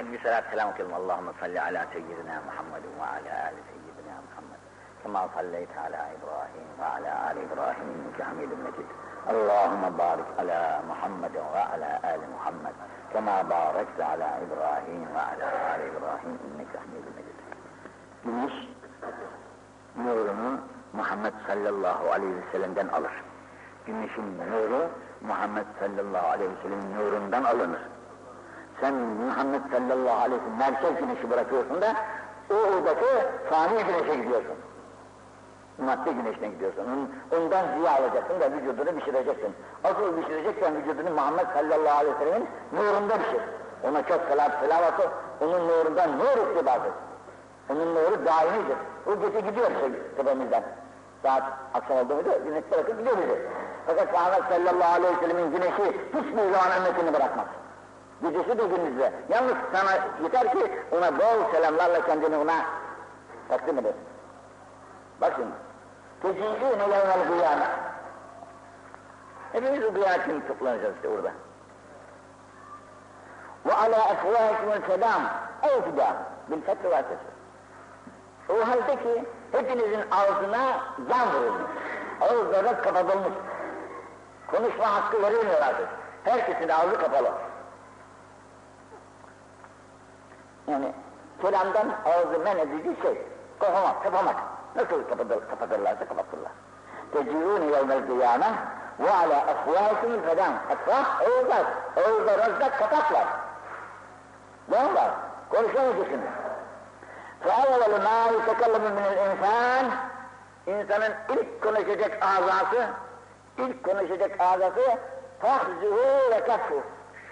Hadi bir salat selam okuyalım. Allahümme salli ala seyyidina Muhammed ve ala ali seyyidina Muhammed. Kema salleyte ala İbrahim ve ala ali İbrahim inneke hamidun mecid. Allahümme barik ala Muhammed ve ala ali Muhammed. Kema barekte ala İbrahim ve ala ali İbrahim inneke hamidun mecid. Güneş nurunu Muhammed sallallahu aleyhi ve sellem'den alır. Güneşin nuru Muhammed sallallahu aleyhi ve sellem'in nurundan alınır. Sen Muhammed sallallahu aleyhi ve sellem merkez güneşi bırakıyorsun da oradaki fani güneşe gidiyorsun. Madde güneşine gidiyorsun. Ondan ziya alacaksın da vücudunu pişireceksin. Asıl pişireceksen vücudunu Muhammed sallallahu aleyhi ve sellemin nurunda pişir. Ona çok salat selam onun nurundan nur iktibatı. Onun nuru daimidir. O gece gidiyor şey, tepemizden. Saat akşam oldu muydu, güneş bırakıp gidiyor bizi. Fakat Muhammed sallallahu aleyhi ve sellemin güneşi hiçbir zaman ümmetini bırakmaz. Gecesi de gündüzde. Yalnız sana yeter ki ona bol selamlarla kendini ona takdim edersin. Bak şimdi. Tecihîne yevmel kıyâme. Hepimiz kıyamet için toplanacağız işte orada. Ve alâ efvâhikümül selam. Evfidâ. Bil fetri vasıtası. O halde ki hepinizin ağzına can vurulmuş. Ağızları kapatılmış. Konuşma hakkı verilmiyor artık. Herkesin ağzı kapalı. Yani kelamdan ağzı men edici şey, kapamak, kapamak. Nasıl kapatır, kapatırlarsa kapatırlar. Tecihûne yevmel kıyâme ve alâ efvâhikümül fedân. Efvâh, ağızlar. Ağızlarınızda kapaklar. Ne var? Konuşamayacaksınız. فَاَوَّلُ مَا يُتَكَلَّمُ مِنَ الْاِنْسَانِ İnsanın ilk konuşacak azası, ilk konuşacak azası فَخْزُهُ ve kafu.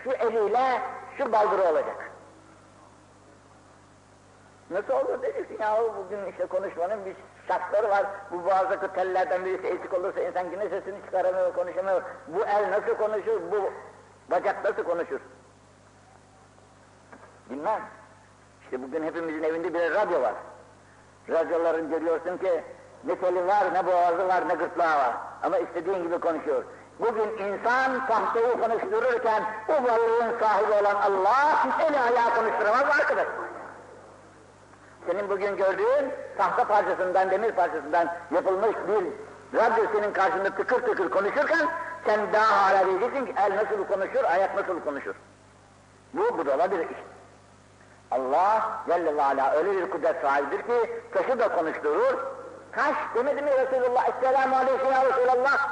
Şu eliyle şu baldırı olacak. Nasıl olur diyeceksin ya bugün işte konuşmanın bir şartları var. Bu boğazdaki tellerden birisi eksik olursa insan yine sesini çıkaramıyor, konuşamıyor. Bu el nasıl konuşur, bu bacak nasıl konuşur? Bilmem. İşte bugün hepimizin evinde bir radyo var. Radyoların görüyorsun ki ne teli var, ne boğazı var, ne gırtlağı var. Ama istediğin gibi konuşuyor. Bugün insan tahtayı konuştururken bu varlığın sahibi olan Allah eli ayağı konuşturamaz mı arkadaş? Senin bugün gördüğün tahta parçasından, demir parçasından yapılmış bir radyo senin karşında tıkır tıkır konuşurken sen daha hala diyeceksin ki el nasıl konuşur, ayak nasıl konuşur. Bu budala bir iş. Allah Celle ve Ala öyle bir kudret sahibidir ki taşı da konuşturur. Taş demedi mi Resulullah Esselamu Aleyke ya Resulallah?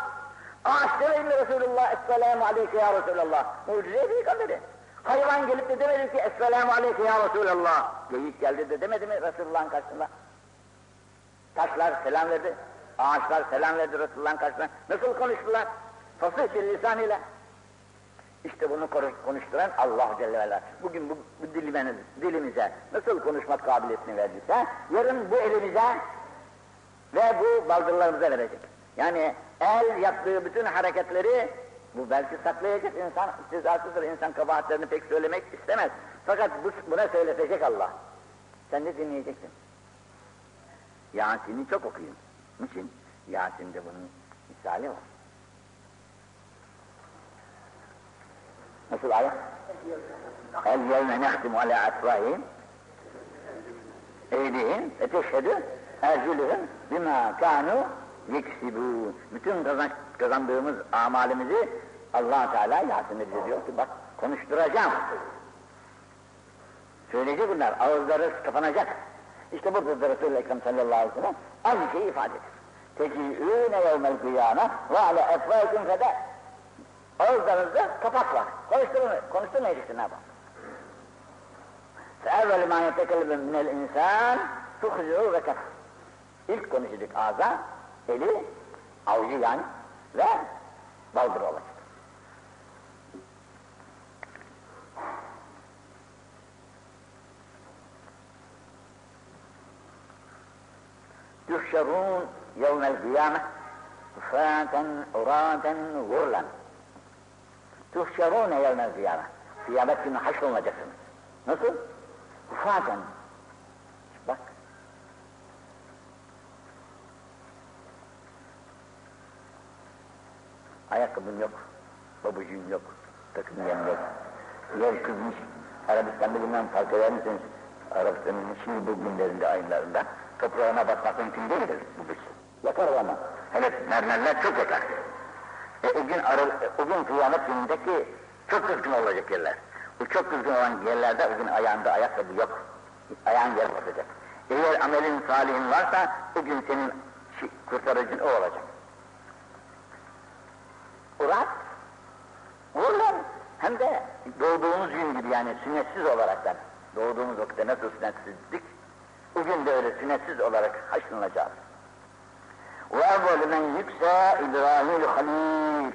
Ağaç demedi mi Resulullah Esselamu Aleyke ya Resulallah? Mucize peygamberi. Hayvan gelip de demedi ki Esselamu Aleyke ya Resulallah. Geyik geldi de demedi mi Resulullah'ın karşısında? Taşlar selam verdi. Ağaçlar selam verdi Resulullah'ın karşısında. Nasıl konuştular? Fasih bir lisan ile. İşte bunu konuşturan Allah Celle ve. Bugün bu, bu dilimize, dilimize nasıl konuşmak kabiliyetini verdiyse, yarın bu elimize ve bu baldırlarımıza verecek. Yani el yaptığı bütün hareketleri bu belki saklayacak insan, istizasıdır, insan kabahatlerini pek söylemek istemez. Fakat bu, buna söyletecek Allah. Sen de dinleyeceksin. Yasin'i çok okuyun. Niçin? Yasin'de bunun misali var. Nasıl ayet? El yevme nehtimu ala atfahim eydihim ve teşhedü ercülühüm bima kanu yeksibûn. Bütün kazan, kazandığımız amalimizi allah Teala Yasin'de bize diyor ki bak konuşturacağım. Söyleyecek bunlar, ağızları kapanacak. İşte burada da Resul-i Ekrem sallallahu aleyhi ve sellem aynı şeyi ifade ediyor. Teci'ûne yevmel kıyâme ve ale efvâküm fede Ağızlarınızda kapak var. Konuşturmayın, konuşturmayacaksın ne yapalım? فَاَوَّلِ مَا يَتَكَلِّمُ مِنَ الْاِنْسَانِ تُخْزُهُ ve kaf. İlk konuşacak ağza, eli, avucu yani ve baldır olacak. Yuhşerun yevmel kıyame fâten, urâten, gurlan. Tuhşerûne yevmel kıyame. Kıyamet günü haşrolunacaksınız. Nasıl? Hufaten. Bak. Ayakkabın yok, babucuğun yok, takımın yok. Yer kızmış, Arabistan'da bilmem fark eder misiniz? Arabistan'ın şimdi bu günlerinde, aylarında toprağına basmak mümkün değildir bu bir. Yakar ama. Hele mermerler çok yakar. E, o gün, ara, o gün kıyamet günündeki çok kızgın olacak yerler. Bu çok kızgın olan yerlerde o gün ayağında ayakkabı yok. Ayağın yer basacak. Eğer amelin salihin varsa o gün senin kurtarıcın o olacak. Uğrat, uğurlar. Hem de doğduğumuz gün gibi yani sünnetsiz olaraktan. Doğduğumuz vakitte nasıl sünnetsizdik, Bugün de öyle sünnetsiz olarak haşlanacağız. Ve evvel men yükse İbrahim Halil.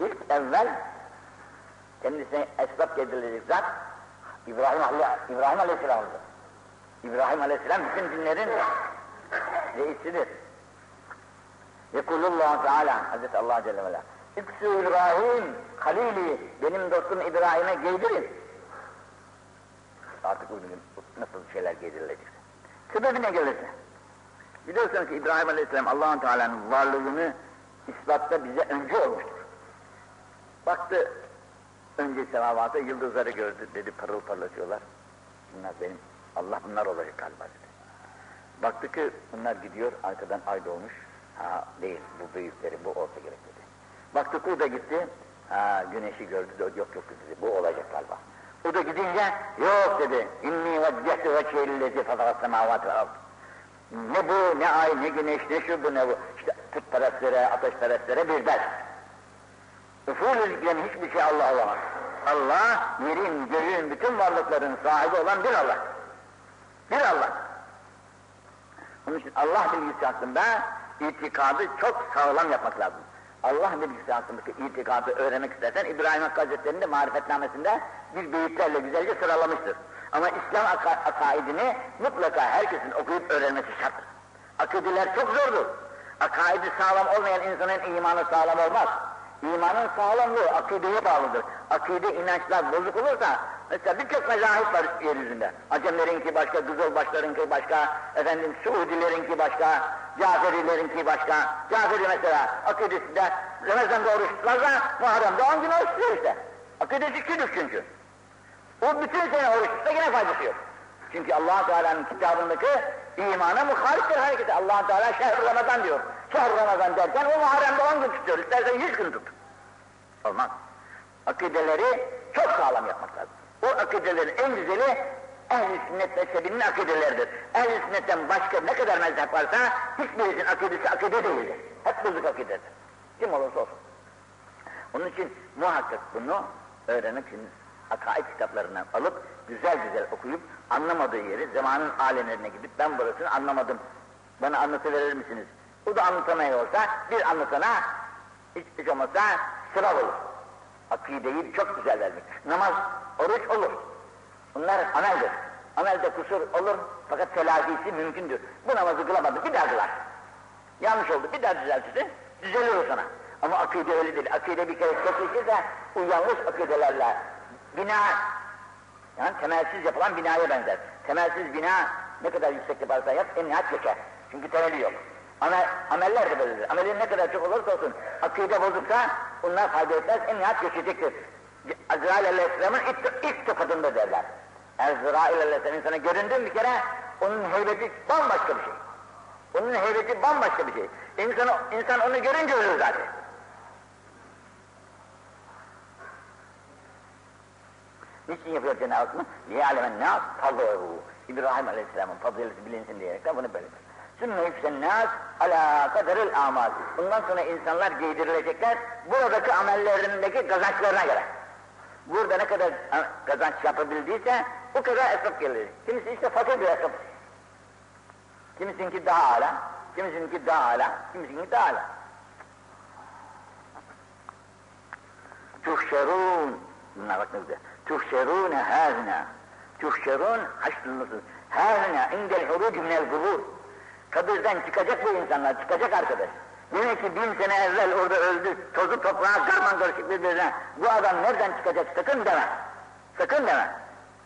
İlk evvel kendisine esbab getirilecek zat İbrahim, İbrahim Aleyhisselam'dır. İbrahim Aleyhisselam bütün dinlerin reisidir. Yekulullahu Teala Hazreti Allah Celle ve Ala. İksü İbrahim Halili benim dostum İbrahim'e giydirin. Artık uydum nasıl şeyler giydirilecek. Sebebi ne gelirse. Biliyorsunuz ki İbrahim Aleyhisselam allah Teala'nın varlığını ispatta bize önce olmuştur. Baktı önce semavata yıldızları gördü dedi parıl parlatıyorlar. Bunlar benim Allah bunlar olacak galiba dedi. Baktı ki bunlar gidiyor arkadan ay doğmuş. Ha değil bu büyükleri bu olsa gerek dedi. Baktı o da gitti. Ha güneşi gördü yok yok dedi bu olacak galiba. O da gidince yok dedi. İnni veccehtu veçhillezi fadarat semavat ve ard. Ne bu, ne ay, ne güneş, ne şu bu, ne bu. İşte putperestlere, ateşperestlere bir ders. Usulü zikren hiçbir şey Allah olamaz. Allah, yerin, göğün, bütün varlıkların sahibi olan bir Allah. Bir Allah. Onun için Allah bilgisi hakkında itikadı çok sağlam yapmak lazım. Allah bilgisi hakkındaki itikadı öğrenmek istersen İbrahim Hakkı Hazretleri'nin marifetnamesinde bir büyüklerle güzelce sıralamıştır. Ama İslam akaidini mutlaka herkesin okuyup öğrenmesi şarttır. Akideler çok zordur. Akaidi sağlam olmayan insanın imanı sağlam olmaz. İmanın sağlamlığı akideye bağlıdır. Akide inançlar bozuk olursa, mesela birçok mezahip var yeryüzünde. Acemlerinki başka, Kızılbaşlarınki başka, efendim Suudilerinki başka, Caferilerinki başka. Caferi mesela akidesinde Ramazan'da oruç tutmazsa Muharrem'de 10 gün oruç tutuyor işte. Akidesi küçük çünkü. O bütün sene oruç tutsa yine faydası yok. Çünkü allah Teala'nın kitabındaki imana muhaliftir hareketi. allah Teala şehr Ramazan diyor. Şehr Ramazan derken o Muharrem'de 10 gün tutuyor. İstersen 100 gün tut. Olmaz. Akideleri çok sağlam yapmak lazım. O akidelerin en güzeli ehl-i sünnet mezhebinin akideleridir. Ehl-i sünnetten başka ne kadar mezhep varsa hiçbirisinin akidesi akide değildir. Hep bozuk akidedir. Kim olursa olsun. Onun için muhakkak bunu öğrenmek için akaid kitaplarından alıp güzel güzel okuyup anlamadığı yeri zamanın alemlerine gidip ben burasını anlamadım. Bana anlatıverir misiniz? O da anlatamaya olsa bir anlatana hiç, hiç olmazsa sınav olur. Akideyi çok güzel vermek. Namaz, oruç olur. Bunlar ameldir. Amelde kusur olur fakat telafisi mümkündür. Bu namazı kılamadı bir daha kılar. Yanlış oldu bir daha düzeltirse düzelir o sana. Ama akide öyle değil. Akide bir kere kesilirse o yanlış akidelerle bina yani temelsiz yapılan binaya benzer. Temelsiz bina ne kadar yüksek yaparsan yap en nihayet geçer. Çünkü temeli yok. Amel, ameller de böyledir. Amelin ne kadar çok olursa olsun akide bozuksa bunlar fayda etmez. En nihayet geçecektir. Azrail Aleyhisselam'ın ilk, ilk tokadında derler. Azrail Aleyhisselam insana göründüğün bir kere onun heybeti bambaşka bir şey. Onun heybeti bambaşka bir şey. İnsan, insan onu görünce ölür zaten. Niçin yapıyor Cenab-ı Hak bunu? Liyalemen nâs fadlâhu. İbrahim Aleyhisselam'ın fazileti bilinsin diyerekten bunu böyle Sümme yüksennâs alâ kaderil amal. Bundan sonra insanlar giydirilecekler buradaki amellerindeki kazançlarına göre. Burada ne kadar kazanç yapabildiyse o kadar esnaf gelir. Kimisi işte fakir bir esnaf. Kimisinki daha ala, kimisinki daha ala, kimisinki daha ala. Tuhşerûn, bunlar bak ne güzel. Tuhşerûne hâzine. Tuhşerûn haşrınlısın. Hâzine indel huruc minel gurur. Kabirden çıkacak bu insanlar, çıkacak arkadaş. Demek ki bin sene evvel orada öldü, tozu toprağa karman karışık birbirine. Bu adam nereden çıkacak sakın deme. Sakın deme.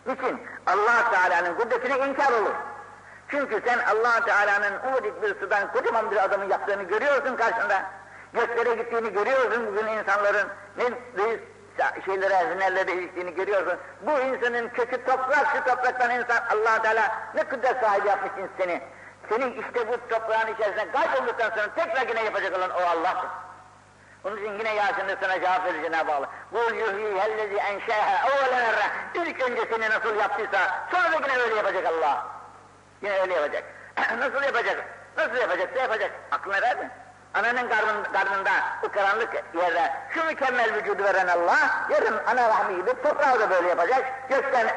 Niçin? allah Teala'nın kudretine inkar olur. Çünkü sen allah Teala'nın ufacık bir sudan kocaman bir adamın yaptığını görüyorsun karşında. Göklere gittiğini görüyorsun bugün insanların. Ne büyük şeylere, hünerlere iliştiğini görüyorsun. Bu insanın kökü toprak, şu topraktan insan allah Teala ne kadar sahibi yapmış seni. Senin işte bu toprağın içerisinde kaybolduktan sonra tekrar yine yapacak olan o Allah'tır. Onun için yine Yasin'de sana cevap verir Cenab-ı Allah. Kul yuhyihellezi enşâhe evvelen İlk önce seni nasıl yaptıysa sonra da yine öyle yapacak Allah. Yine öyle yapacak. nasıl yapacak? Nasıl yapacak? Ne yapacak? Aklına erer mi? Ananın karnın, karnında, bu karanlık yerde şu mükemmel vücudu veren Allah, yarın ana rahmi gibi toprağı da böyle yapacak, gökten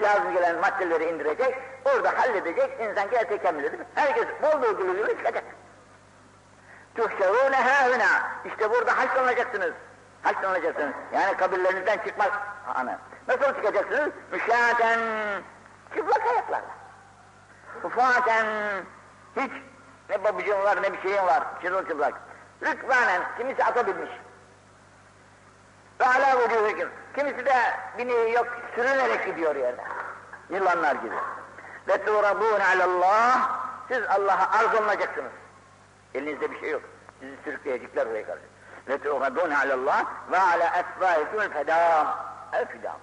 lazım gelen maddeleri indirecek, orada halledecek, insan gene tekemmüledir. Herkes olduğu gibi çıkacak. Tuhşerûne hâhüna. İşte burada haşlanacaksınız. Haşlanacaksınız. Yani kabirlerinizden çıkmak. Ana. Nasıl çıkacaksınız? Müşâten. Çıplak ayaklarla. Ufaten. Hiç ne babacığım var ne bir şeyin var. Çırılçıplak. Rükbanen. Kimisi ata binmiş. Ve alâ vücûhüküm. Kimisi de bini yok sürünerek gidiyor yerde. Yılanlar gibi. Ve tuğrabûne alallah. Siz Allah'a arz olunacaksınız. Elinizde bir şey yok. Sizi sürükleyecekler oraya karşı. Ve tuğradûne alallah ve ala esbâhikümül fedâm. El fidâm.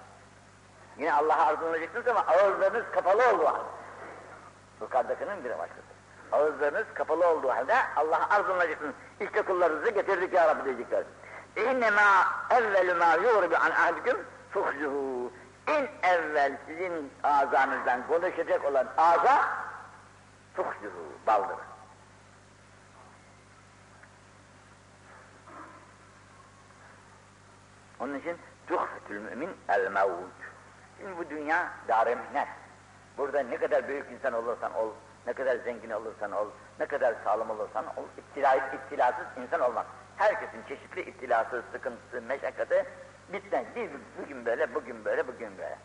Yine Allah'a arz olunacaksınız ama ağızlarınız kapalı olduğu halde. Yukarıdakinin biri başkası. Ağızlarınız kapalı olduğu halde Allah'a arz olunacaksınız. İşte kullarınızı getirdik ya Rabbi diyecekler. İnnemâ evvelü mâ yûrbi an ahdikum fuhzuhu. En evvel sizin ağzınızdan konuşacak olan ağza fuhzuhu, baldır. Onun için tuhfetül mümin el mevud. Şimdi bu dünya dar-ı mihnet. Burada ne kadar büyük insan olursan ol, ne kadar zengin olursan ol, ne kadar sağlam olursan ol, ittila, ittilasız insan olmak. Herkesin çeşitli ittilası, sıkıntısı, meşakkatı bitmez. Bir, bugün böyle, bugün böyle, bugün böyle.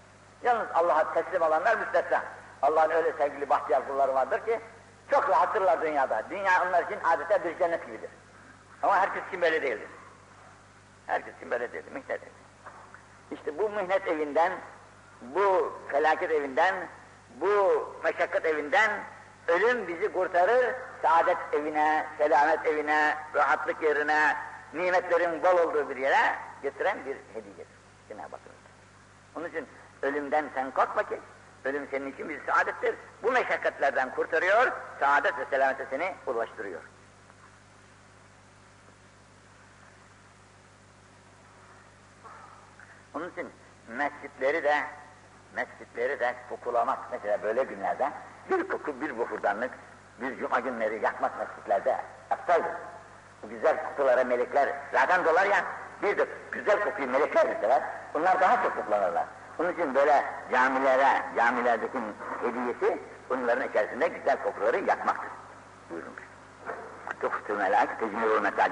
Yalnız Allah'a teslim olanlar müstesna. Allah'ın öyle sevgili bahtiyar kulları vardır ki çok rahattırlar dünyada. Dünya onlar için adeta bir cennet gibidir. Ama herkes için böyle değildir. Herkes için böyle değildir, mihnet evi. İşte bu mihnet evinden, bu felaket evinden, bu meşakkat evinden ölüm bizi kurtarır, saadet evine, selamet evine, rahatlık yerine, nimetlerin bol olduğu bir yere getiren bir hediyedir. Cenab-ı Hakk'ın. Onun için ölümden sen korkma ki, ölüm senin için bir saadettir. Bu meşakkatlerden kurtarıyor, saadet ve selamete seni ulaştırıyor. Onun için mescitleri de mescitleri de kokulamak mesela böyle günlerde bir koku, bir buhurdanlık, bir cuma günleri yakmak mescitlerde aptaldır. Bu güzel kokulara melekler zaten dolar ya, bir de güzel kokuyu melekler de sever. Onlar daha çok kullanırlar. Onun için böyle camilere, camilerdeki hediyesi bunların içerisinde güzel kokuları yakmaktır. Buyurmuş. Tuhtu melak tecmürü metal.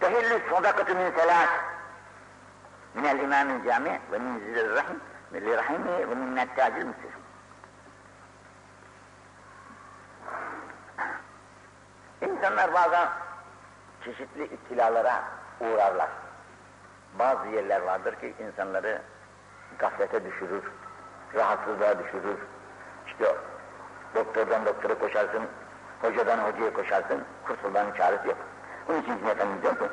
Tehillü sadakatü min selat. Minel imamil cami ve min zilil rahim. Milli rahimi ve min nettacil müslim. İnsanlar bazen çeşitli ittilalara uğrarlar. Bazı yerler vardır ki insanları gaflete düşürür, rahatsızlığa düşürür. İşte doktordan doktora koşarsın, hocadan hocaya koşarsın, kurtulmanın çaresi yok. Onun için Efendimiz diyor ki,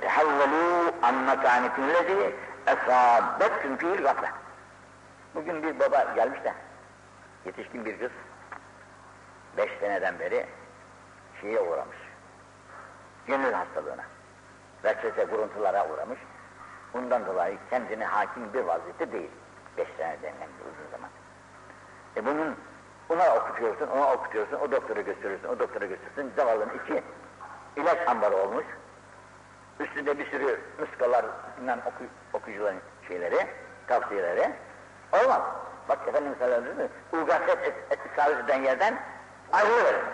tehevvelû an mekâniküllezî esâbetküm fîl gafle. Bugün bir baba gelmiş de, yetişkin bir kız, beş seneden beri şeye uğramış. Gönül hastalığına. Vesvese kuruntulara uğramış. Bundan dolayı kendine hakim bir vaziyette değil. Beş sene denilen bir uzun zaman. E bunun ona okutuyorsun, ona okutuyorsun, o doktora götürüyorsun, o doktora götürüyorsun. Zavallının içi ilaç ambarı olmuş. Üstünde bir sürü muskalar, oku, okuyucuların şeyleri, tavsiyeleri. Olmaz. Bak Efendimiz sallallahu aleyhi ve ugaset et, et, et, yerden ayrılıverin.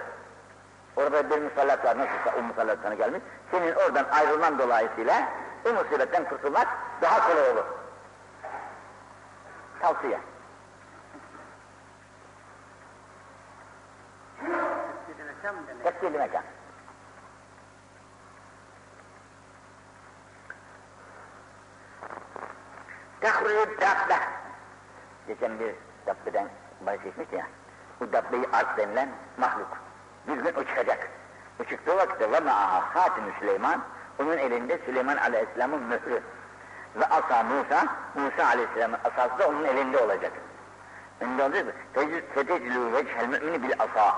Orada bir musallat var, nasılsa o musallat sana gelmiş. Senin oradan ayrılman dolayısıyla o musibetten kurtulmak daha kolay olur. Tavsiye. Tefsir mekan. Tahrib dabbe. Geçen bir dabbeden bahsetmişti ya. Bu dabbeyi arz denilen mahluk. Bir gün. O çıktığı vakitte ve ma'aha hatim Süleyman, onun elinde Süleyman Aleyhisselam'ın mührü. Ve asa Musa, Musa Aleyhisselam'ın asası da onun elinde olacak. Önünde olacak mı? Feteclü vechel mümini bil asa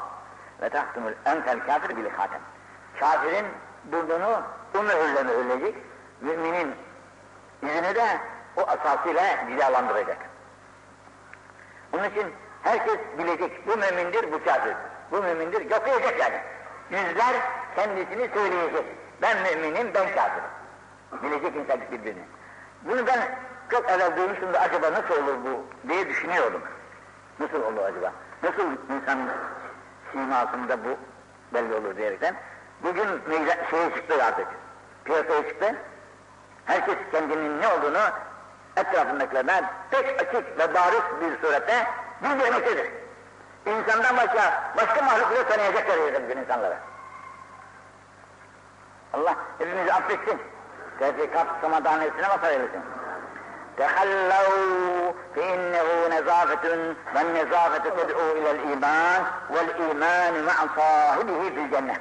ve tahtumul entel kafir bil hatem. Kafirin burnunu o mühürle mühürleyecek, müminin yüzünü de o asasıyla cilalandıracak. Onun için herkes bilecek, bu mümindir, bu kafirdir. Bu mümindir, diyecek yani. Yüzler kendisini söyleyecek. Ben müminim, ben kafirim. Bilecek insan birbirini. Bunu ben çok evvel duymuştum da acaba nasıl olur bu diye düşünüyordum. Nasıl olur acaba? Nasıl insan simasında bu belli olur diyerekten. Bugün meyze, şeye çıktı artık. Piyasaya çıktı. Herkes kendinin ne olduğunu etrafındakilerine pek açık ve bariz bir surette bildirmektedir. İnsandan başka, başka mahluk bile tanıyacaklar bugün insanlara. Allah hepimizi affetsin. Tevfikat samadaniyetine mazhar eylesin. تخلوا فإنه نظافة والنظافة تدعو إلى الإيمان والإيمان مع صاحبه في الجنة.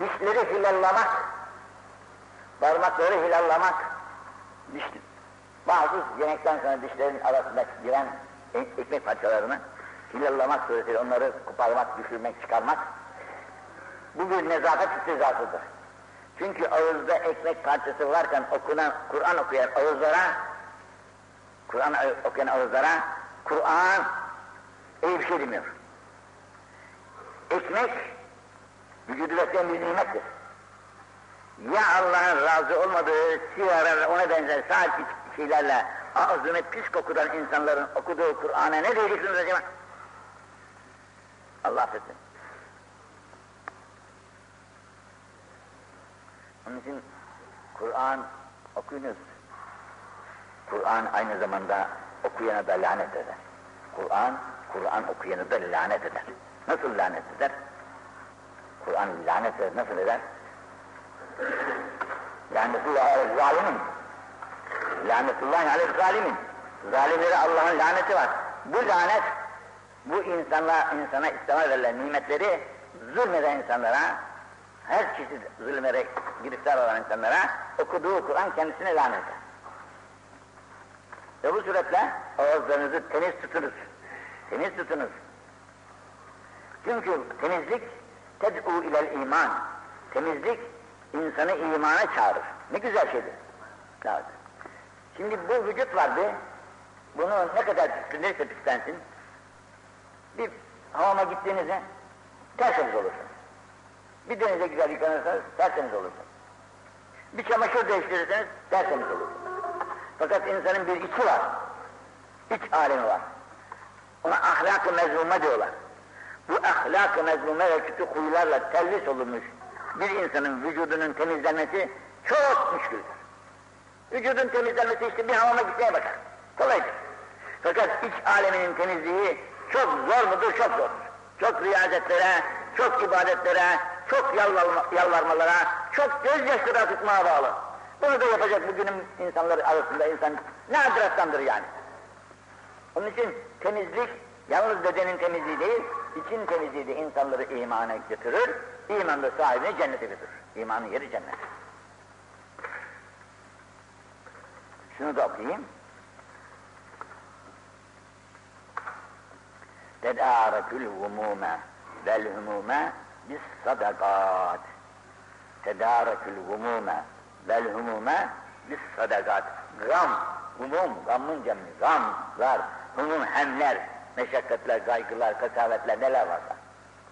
Dişleri hilallamak, parmakları hilallamak, diş, bazı yemekten sonra dişlerin arasında giren ekmek parçalarını hilallamak suretiyle onları koparmak, düşürmek, çıkarmak bu bir nezafet istizasıdır. Çünkü ağızda ekmek parçası varken okunan, Kur'an okuyan ağızlara, Kur'an okuyan ağızlara, Kur'an iyi bir şey demiyor. Ekmek, vücudu besleyen bir nimettir. Ya Allah'ın razı olmadığı sigara ve ona benzer saat şeylerle ağzını pis kokudan insanların okuduğu Kur'an'a ne diyeceksiniz acaba? Allah affetsin. Onun için Kur'an okuyunuz. Kur'an aynı zamanda okuyana da lanet eder. Kur'an, Kur'an okuyanı da lanet eder. Nasıl lanet eder? Kur'an lanet eder, nasıl eder? Lanetullah aleyh zalimin. Lanetullah aleyh zalimin. Zalimlere Allah'ın laneti var. Bu lanet, bu insanla, insana İslam'a verilen nimetleri zulmeden insanlara, her çeşit zulmere giriftar olan insanlara okuduğu Kur'an kendisine lanet eder. Ve bu suretle ağızlarınızı temiz tutunuz. Temiz tutunuz. Çünkü temizlik ted'u ilel iman. Temizlik insanı imana çağırır. Ne güzel şeydir. Lazım. Şimdi bu vücut vardı. Bunu ne kadar pislenirse pislensin. Bir hamama gittiğinizde tertemiz olursun. Bir denize güzel yıkanırsanız tertemiz olursun. Bir çamaşır değiştirirseniz tertemiz olursun. Fakat insanın bir içi var. İç alemi var. Ona ahlak-ı mezmume diyorlar. Bu ahlak-ı mezmume ve kötü huylarla telvis olunmuş bir insanın vücudunun temizlenmesi çok müşküldür. Vücudun temizlenmesi işte bir hamama gitmeye bakar. Kolaydır. Fakat iç aleminin temizliği çok zor mudur? Çok zordur. Çok riyazetlere, çok ibadetlere, çok yalvarma, yalvarmalara, çok gözyaşları akıtmaya bağlı. Bunu da yapacak bugünün insanları arasında insan nadir yani. Onun için temizlik yalnız bedenin temizliği değil, için temizliği de insanları imana götürür, iman da sahibini cennete götürür. İmanın yeri cennet. Şunu da okuyayım. Tedârekül humûme vel humûme bis sadakat. Tedârekül humûme vel humûme bis sadakat. Gam, humum, gamın cemmi, gamlar, humum hemler, meşakkatler, kaygılar, kasavetler neler varsa.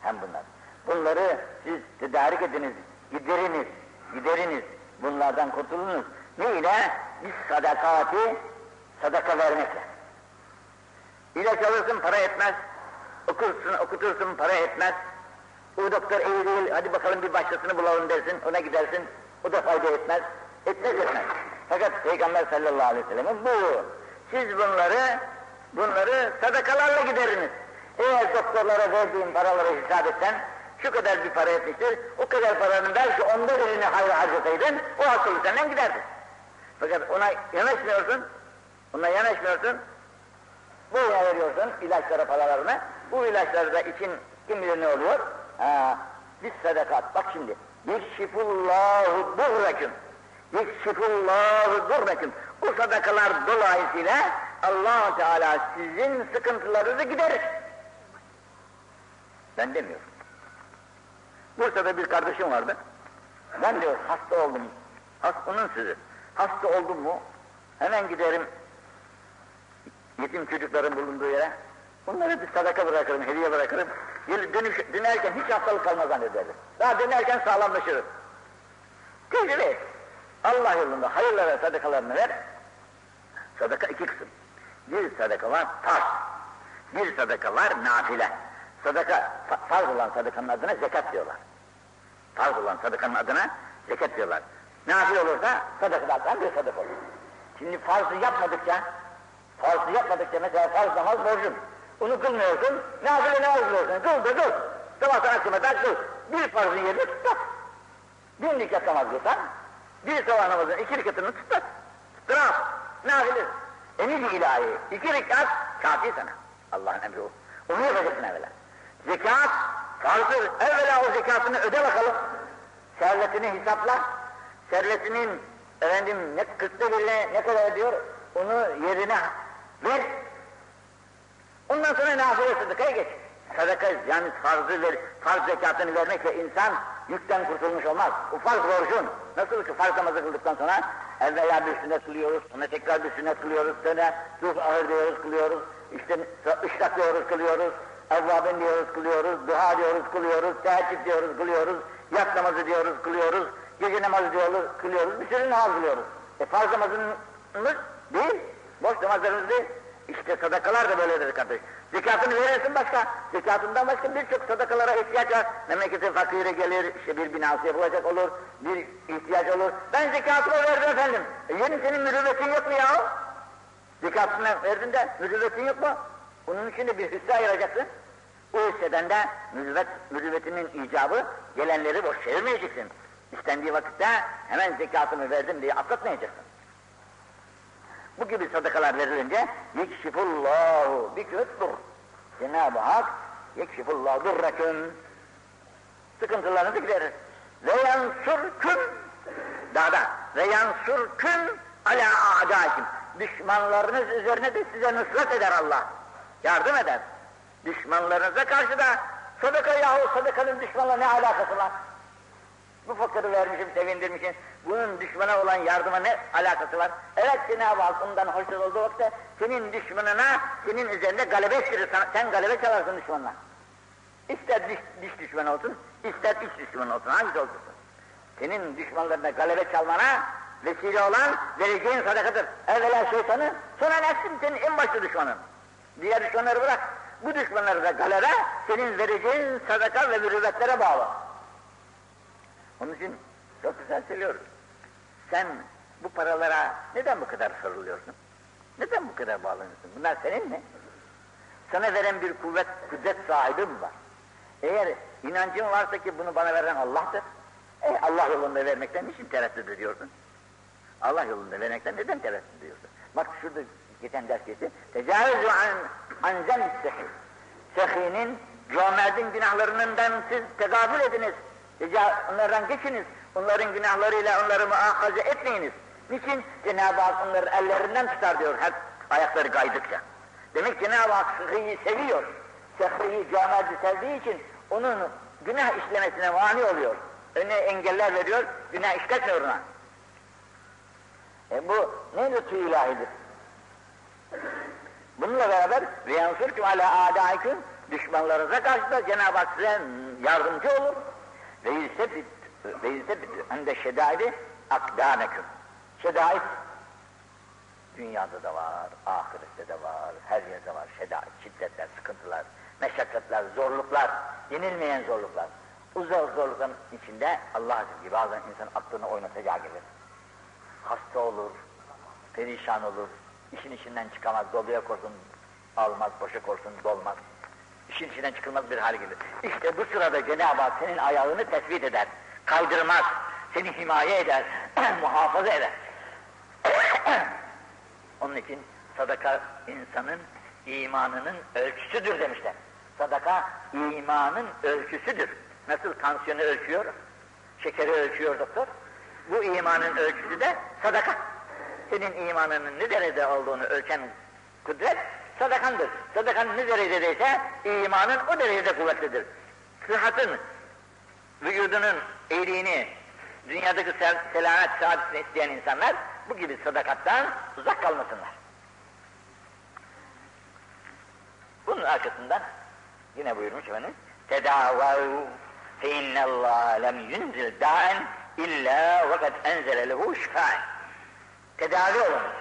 Hem bunlar. Bunları siz tedarik ediniz, gideriniz, gideriniz. Bunlardan kurtulunuz. Ne ile? Biz sadakati, sadaka vermekle. İlaç alırsın para etmez, okursun, okutursun para etmez. O doktor iyi değil, hadi bakalım bir başkasını bulalım dersin, ona gidersin, o da fayda etmez. Etmez etmez. Fakat Peygamber sallallahu aleyhi ve sellem'in bu. Siz bunları, bunları sadakalarla gideriniz. Eğer doktorlara verdiğin paraları hesap etsen, şu kadar bir para etmiştir, o kadar paranın belki onda birini hayra harcasaydın, o hastalık senden giderdi. Fakat ona yanaşmıyorsun, ona yanaşmıyorsun, bu veriyorsun ilaçlara paralarını, bu ilaçları da için kim bilir ne oluyor, Ha, biz sadakat, bak şimdi. Yekşifullahu durreküm. Yekşifullahu durreküm. Bu sadakalar dolayısıyla allah Teala sizin sıkıntılarınızı giderir. Ben demiyorum. Bursa'da bir kardeşim vardı. Ben diyor hasta oldum. Hasta, onun sözü. Hasta oldum mu hemen giderim yetim çocukların bulunduğu yere. Bunları bir sadaka bırakırım, hediye bırakırım. Dönüş, dönerken hiç hastalık kalmaz zannederdim. Daha dönerken sağlamlaşırım. Tecrübe. Allah yolunda hayırlara sadakalarını ver. Sadaka iki kısım. Bir sadaka var farz. Bir sadaka var nafile. Sadaka, farz olan sadakanın adına zekat diyorlar. Farz olan sadakanın adına zekat diyorlar. Nafile olursa sadakalardan bir sadaka olur. Şimdi farzı yapmadıkça, farzı yapmadıkça mesela farz namaz borcun. Onu kılmıyorsun, nafile namaz kılıyorsun. Kıl da kıl. Sabahtan akşama da kıl. Bir farzın yerini tutar. Bir nikat namaz kılsan, bir sabah namazın iki rekatını tutar. Tutturamaz. Nafile. Emir ilahi. İki rekat kafi sana. Allah'ın emri o. Onu yapacaksın evvela. Zekat farzdır. Evvela o zekatını öde bakalım. Servetini hesapla. Servetinin efendim ne kırkta birine ne kadar ediyor onu yerine ver. Ondan sonra nafile sadakaya geç. Sadaka yani farzı ver, farz zekatını vermekle insan yükten kurtulmuş olmaz. Bu farz borcun. Nasıl ki farz namazı kıldıktan sonra evvela bir sünnet kılıyoruz, sonra tekrar bir sünnet kılıyoruz, sonra dur ahır diyoruz, kılıyoruz, işte ışrak diyoruz, kılıyoruz, evvabin diyoruz, kılıyoruz, duha diyoruz, kılıyoruz, teheccüd diyoruz, kılıyoruz, yat namazı diyoruz, kılıyoruz, gece namazı diyoruz, kılıyoruz, bir sürü namaz kılıyoruz. E farz namazımız değil, boş namazlarımız değil. İşte sadakalar da böyledir kardeş. Zekatını verirsin başka, zekatından başka birçok sadakalara ihtiyaç var. Memleketin fakiri gelir, işte bir binası yapılacak olur, bir ihtiyaç olur. Ben zekatımı verdim efendim. E yeni senin mürüvvetin yok mu ya? Zekatını verdin de mürüvvetin yok mu? Bunun için de bir hisse ayıracaksın. O hisseden de mürüvvet, mürüvvetinin icabı gelenleri boş çevirmeyeceksin. İstendiği vakitte hemen zekatımı verdim diye atlatmayacaksın. Bu gibi sadakalar verilince yekşifullahu biküttür. Cenab-ı Hak yekşifullahu durreküm. Sıkıntılarınızı giderir. Ve yansurküm daha da ve yansurküm ala a'dâkim. Düşmanlarınız üzerine de size nusret eder Allah. Yardım eder. Düşmanlarınıza karşı da sadaka yahu sadakanın düşmanla ne alakası var? Bu fakiri vermişim, sevindirmişim. Bunun düşmana olan yardıma ne alakası var? Evet Cenab-ı Hak ondan hoşnut olduğu vakitte senin düşmanına, senin üzerinde galebe ettirir. Sen galebe çalarsın düşmanına. İster dış, dış düşman olsun, ister iç düşman olsun. Hangisi olsun? Senin düşmanlarına galebe çalmana vesile olan vereceğin sadakadır. Evvela şeytanı, sonra nefsin senin en başta düşmanın. Diğer düşmanları bırak. Bu düşmanları da galebe senin vereceğin sadaka ve mürüvvetlere bağlı. Onun için çok güzel söylüyoruz. Sen bu paralara neden bu kadar sarılıyorsun? Neden bu kadar bağlanıyorsun? Bunlar senin mi? Sana veren bir kuvvet, kudret sahibi mi var? Eğer inancın varsa ki bunu bana veren Allah'tır, e Allah yolunda vermekten niçin tereddüt ediyorsun? Allah yolunda vermekten neden tereddüt ediyorsun? Bak şurada geçen ders geçti. Tecavüzü an, an zemb sehi. Sehinin, cömertin günahlarından siz tegavül ediniz. Onlardan geçiniz. Onların günahlarıyla onları muakaze etmeyiniz. Niçin? Cenab-ı Hak onların ellerinden tutar diyor hep ayakları kaydıkça. Demek Cenab-ı Hak sıhhiyi seviyor. Sıhhiyi, cömerti sevdiği için onun günah işlemesine mani oluyor. Önüne engeller veriyor, günah işletmiyor ona. E bu ne lütfu ilahidir? Bununla beraber ve yansırküm ala adaiküm düşmanlarınıza karşı da Cenab-ı Hak size yardımcı olur. Ve yüsebbit ve yüsebbit ende şedaidi akdameküm. Şedait dünyada da var, ahirette de var, her yerde var. Şedait, şiddetler, sıkıntılar, meşakkatler, zorluklar, yenilmeyen zorluklar. Bu zor zorlukların içinde Allah gibi bazen insan aklını oynatacağı gelir. Hasta olur, perişan olur, işin içinden çıkamaz, doluya korsun, almaz, boşa korsun, dolmaz. İşin içinden çıkılmaz bir hal gelir. İşte bu sırada Cenab-ı Hak senin ayağını tespit eder, kaydırmaz, seni himaye eder, muhafaza eder. Onun için sadaka insanın imanının ölçüsüdür demişler. Sadaka imanın ölçüsüdür. nasıl tansiyonu ölçüyor, şekeri ölçüyor doktor, bu imanın ölçüsü de sadaka. Senin imanının ne derecede olduğunu ölçen kudret sadakandır. Sadakan ne derecedeyse imanın o derecede kuvvetlidir. Sıhhatın, vücudunun iyiliğini, dünyadaki sel selamet saadetini isteyen insanlar bu gibi sadakattan uzak kalmasınlar. Bunun arkasından yine buyurmuş efendim tedavav fe innallâhe lem yunzil da'en illa ve kad enzele lehu şifâen tedavi olunuz.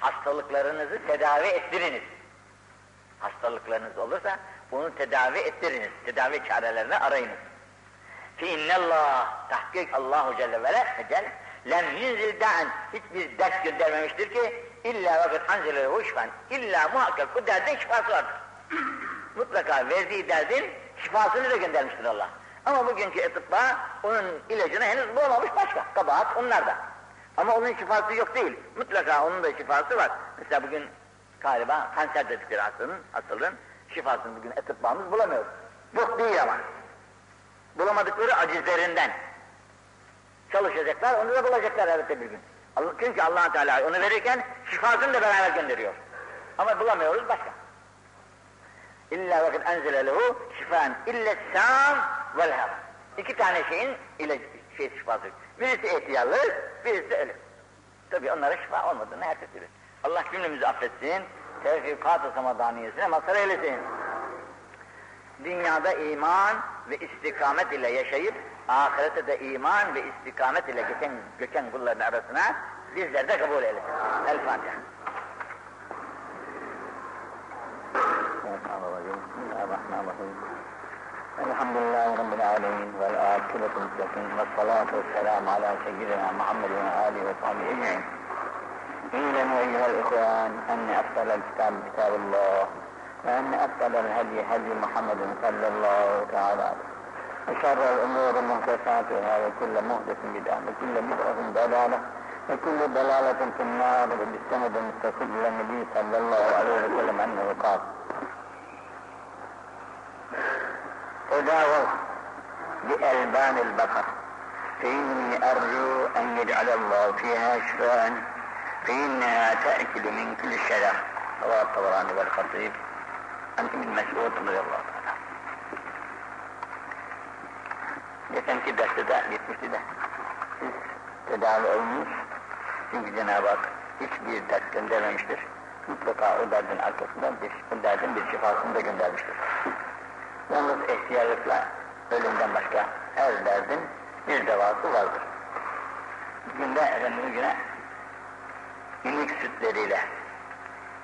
Hastalıklarınızı tedavi ettiriniz. Hastalıklarınız olursa bunu tedavi ettiriniz. Tedavi çarelerini arayınız. Fi innallah tahkik Allahu Celle ve Celle lem yunzil da'en hiçbir dert göndermemiştir ki illa vakit anzele huşfen illa muhakkak bu derdin şifası vardır. Mutlaka verdiği derdin şifasını da göndermiştir Allah. Ama bugünkü etıbba onun ilacını henüz bulamamış başka. Kabahat onlarda. Ama onun şifası yok değil. Mutlaka onun da şifası var. Mesela bugün galiba kanser dedikleri hastalığın, hastalığın şifasını bugün etıbbamız bulamıyor. Yok değil ama. Bulamadıkları acizlerinden. Çalışacaklar, onu da bulacaklar elbette bir gün. Çünkü allah Teala onu verirken şifasını da beraber gönderiyor. Ama bulamıyoruz başka. İlla vakit enzele lehu şifaen ille sam vel ham. İki tane şeyin ilacı, şey şifası. Birisi ihtiyarlı, birisi ölüm. Tabi onlara şifa olmadığını herkes bilir. Allah cümlemizi affetsin, tevfikat-ı samadaniyesine mazhar eylesin. Dünyada iman ve istikamet ile yaşayıp, ahirete de iman ve istikamet ile geçen, göçen kulların arasına bizler de kabul eylesin. El Fatiha. Bismillahirrahmanirrahim. Elhamdülillahi Rabbil alemin vel akibetu müttekin ve salatu ve selamu ala seyyidina Muhammed ve. اعلموا أيها الإخوان أن أفضل الكتاب كتاب الله وأن أفضل الهدي هدي محمد صلى الله تعالى وشر الأمور محدثاتها وكل محدث بدعة وكل بدعة ضلالة وكل ضلالة في النار وبالسند المتصل إلى النبي صلى الله عليه وسلم أنه قال تداووا بألبان البقر فإني أرجو أن يجعل الله فيها شفاء فإنها تأكل من كل الشجر رواه الطبراني والخطيب عن ابن مسعود رضي الله تعالى Geçenki derste de gitmişti de siz tedavi olmuş çünkü Cenab-ı Hak hiçbir dert göndermemiştir. Mutlaka o derdin arkasından bir, o derdin bir şifasını da göndermiştir. Yalnız ihtiyarlıkla ölümden başka her derdin bir devası vardır. Günde efendim güne inek sütleriyle,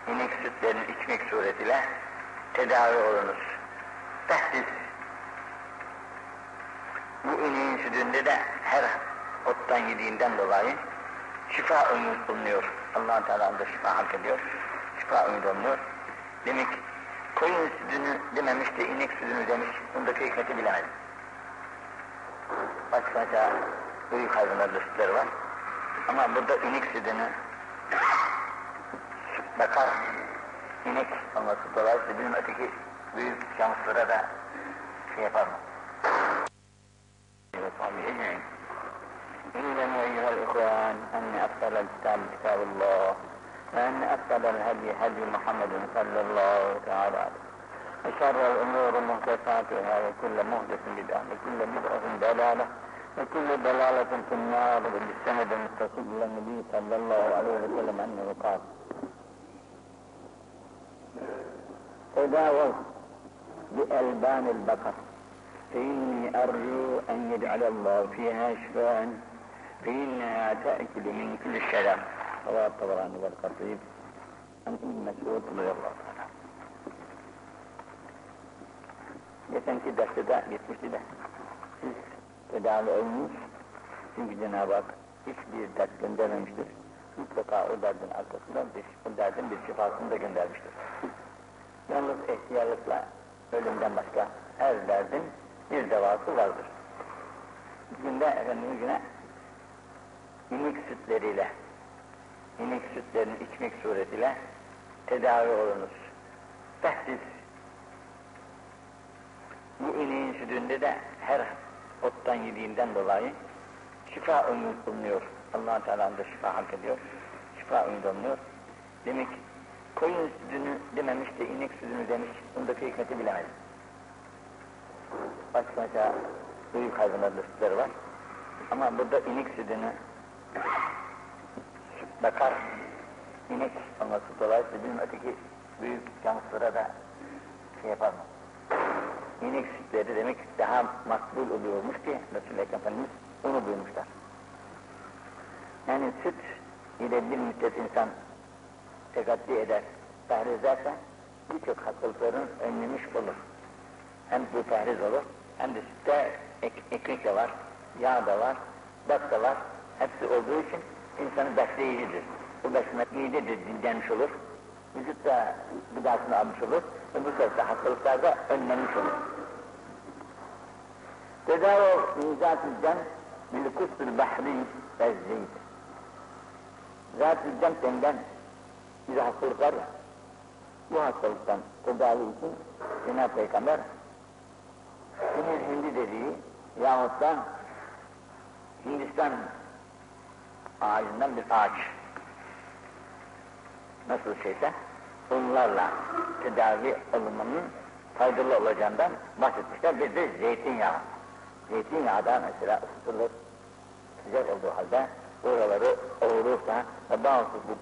inek sütlerini içmek suretiyle tedavi olunuz. Tehdiz. Bu ineğin sütünde de her ottan yediğinden dolayı şifa ümit bulunuyor. allah Teala da şifa hak ediyor. Şifa ümit bulunuyor. Demek koyun sütünü dememiş de inek sütünü demiş. Bundaki hikmeti bilemedim. Başka başka büyük hayvanlarda sütler var. Ama burada inek sütünü bakar, inek olması dolayısıyla bizim öteki büyük şanslara da şey yapar mı? اعلموا أيها الإخوان أن أفضل الكتاب كتاب الله. وأن أفضل الهدي هدي محمد صلى الله تعالى عليه وشر الأمور محدثاتها وكل محدث بدعة وكل بدعة ضلالة. وكل ضلالة في النار بالسند المتصل إلى النبي صلى الله عليه وسلم أنه قال. تداووا بألبان البقر. فإني أرجو أن يجعل الله فيها شفاء فإنها تأكل من كل الشجر رواه الطبراني والخطيب عن ابن مسعود رضي الله تعالى Geçenki derste de gitmişti de tedavi olmuş çünkü Cenab-ı Hak hiçbir dert göndermemiştir. Mutlaka o derdin arkasından bir, o derdin bir şifasını da göndermiştir. Yalnız ihtiyarlıkla ölümden başka her derdin bir devası vardır. Günde efendim güne inek sütleriyle, inek sütlerini içmek suretiyle tedavi olunuz. Tehdiz. Bu ineğin sütünde de her ottan yediğinden dolayı şifa ömür bulunuyor. allah Teala da şifa hak ediyor. Şifa ömür bulunuyor. Demek koyun sütünü dememiş de inek sütünü demiş. Bundaki hikmeti bilemedim. Başka büyük hayvanlarda sütleri var. Ama burada inek sütünü bakar inek olması dolayısıyla bizim öteki büyük cansılara da şey yapar mı? İnek sütleri demek daha makbul oluyormuş ki Resulullah Efendimiz onu duymuşlar. Yani süt ile bir müddet insan tekaddi eder, tahriz birçok hastalıkların önlemiş olur. Hem bu tahriz olur, hem de sütte ek, ekmek de var, yağ da var, bak da var. Hepsi olduğu için insanı besleyicidir. Bu beslemek midedir, dinlenmiş olur. Vücut da gıdasını almış olur. Ve bu sefer hastalıklarda önlenmiş olur. Tedavi mizat-ı cem bil bahri ve zeyt. Zat-ı cem denilen bir hastalıklar var. Bu hastalıktan tedavi için Cenab-ı Peygamber Sinir hindi dediği yahut da Hindistan ağacından bir ağaç nasıl şeyse onlarla tedavi olunmanın faydalı olacağından bahsetmişler. Bir de zeytinyağı. Zeytinyağı da mesela ısıtılır, sıcak olduğu halde oraları olursa ve bazı bu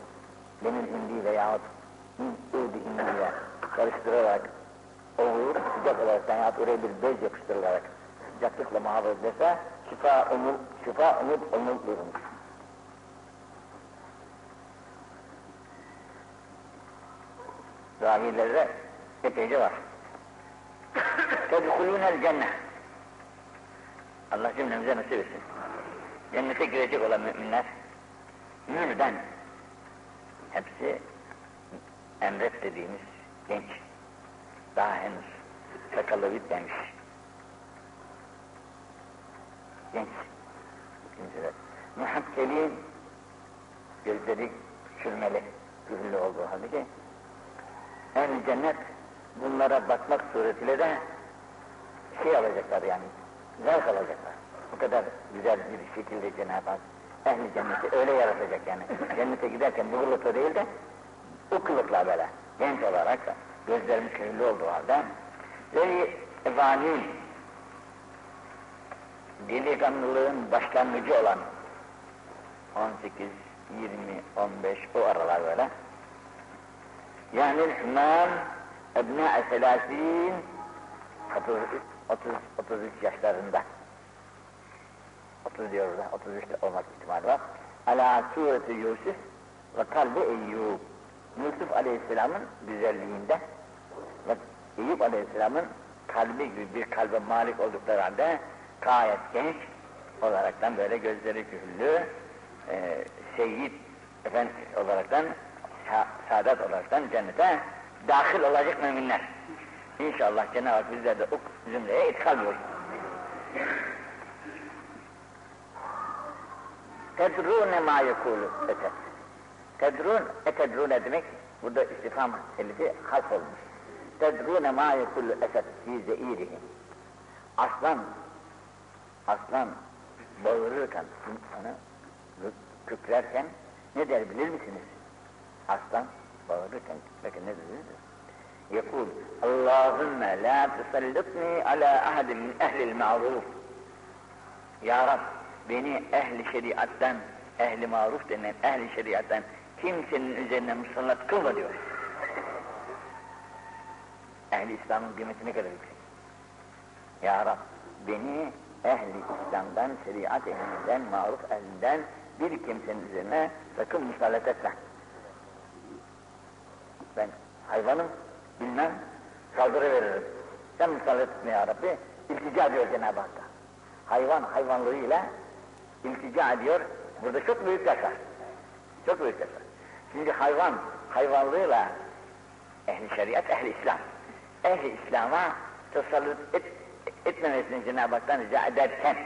benim hindi veyahut Urdu hindiyle karıştırarak olur, sıcak olarak yahut oraya bir bez yapıştırılarak sıcaklıkla muhafaza edilirse şifa umut, şifa umut umut buyurmuş. Rahilerde epeyce var. Tedhulûnel cennet. Allah cümlemize nasip etsin. Cennete girecek olan müminler müminlerden hepsi emret dediğimiz genç. Daha henüz sakalı bitmemiş. Genç. Muhakkeliğin gözleri sürmeli, güllü olduğu halde ehl cennet bunlara bakmak suretiyle de şey alacaklar yani, zevk alacaklar. Bu kadar güzel bir şekilde Cenab-ı Hak ehli cenneti öyle yaratacak yani. Cennete giderken bu kılıkla değil de o kılıkla böyle genç olarak gözlerimiz kirli olduğu halde ve efendim delikanlılığın başlangıcı olan 18, 20, 15 o aralar böyle yani Müslüman ebna-i selâsîn 30, 33 yaşlarında 30 diyoruz da 33'te olmak ihtimali var. Ala sureti Yusuf ve kalbi Eyyub. Yusuf Aleyhisselam'ın güzelliğinde ve Eyüp Aleyhisselam'ın kalbi gibi bir kalbe malik oldukları halde gayet genç olaraktan böyle gözleri kühüllü e, seyyid efendi olaraktan saadet olaraktan cennete dahil olacak müminler. İnşallah Cenab-ı Hak bizler de o zümreye itikal buyursun. Tedrûne mâ yekûlü etet. Tedrûn, etedrûne demek, burada istifam elifi harf olmuş. Tedrûne mâ yekûlü etet fî zeîrihi. Aslan, aslan bağırırken, onu kükrerken ne der bilir misiniz? Aslan bağırırken bakın ne dedi? Yekul Allahümme la tusallitni ala ahadin min ehlil ma'ruf Ya Rab beni ehli şeriattan ehli maruf denen ehli şeriattan kimsenin üzerine musallat kılma diyor. Ehli İslam'ın kıymeti ne kadar yüksek. Ya Rab beni ehli İslam'dan, şeriat ehlinden, maruf ehlinden bir kimsenin üzerine sakın musallat etme. Ben hayvanım, bilmem, saldırı veririm. Sen musallat etme ya Rabbi, iltica diyor Cenab-ı Hak'ta. Hayvan hayvanlığıyla iltica ediyor, burada çok büyük yaş var. Çok büyük yaş var. Şimdi hayvan hayvanlığıyla ehli şeriat, ehli İslam. Ehli İslam'a tasallut et, etmemesini Cenab-ı Hak'tan rica ederken,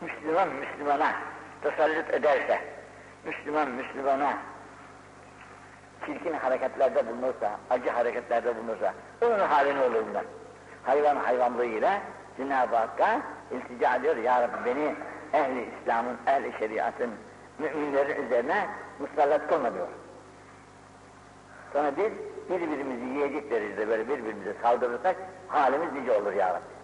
Müslüman Müslümana tasallut ederse, Müslüman Müslümana çirkin hareketlerde bulunursa, acı hareketlerde bulunursa, onun hali ne olur bundan? Hayvan hayvanlığıyla Cenab-ı Hakk'a iltica ediyor, Ya Rabbi beni ehli İslam'ın, ehli şeriatın, müminlerin üzerine musallat kılma diyor. Sonra biz birbirimizi yiyecek derecede böyle birbirimize saldırırsak halimiz nice olur Ya Rabbi.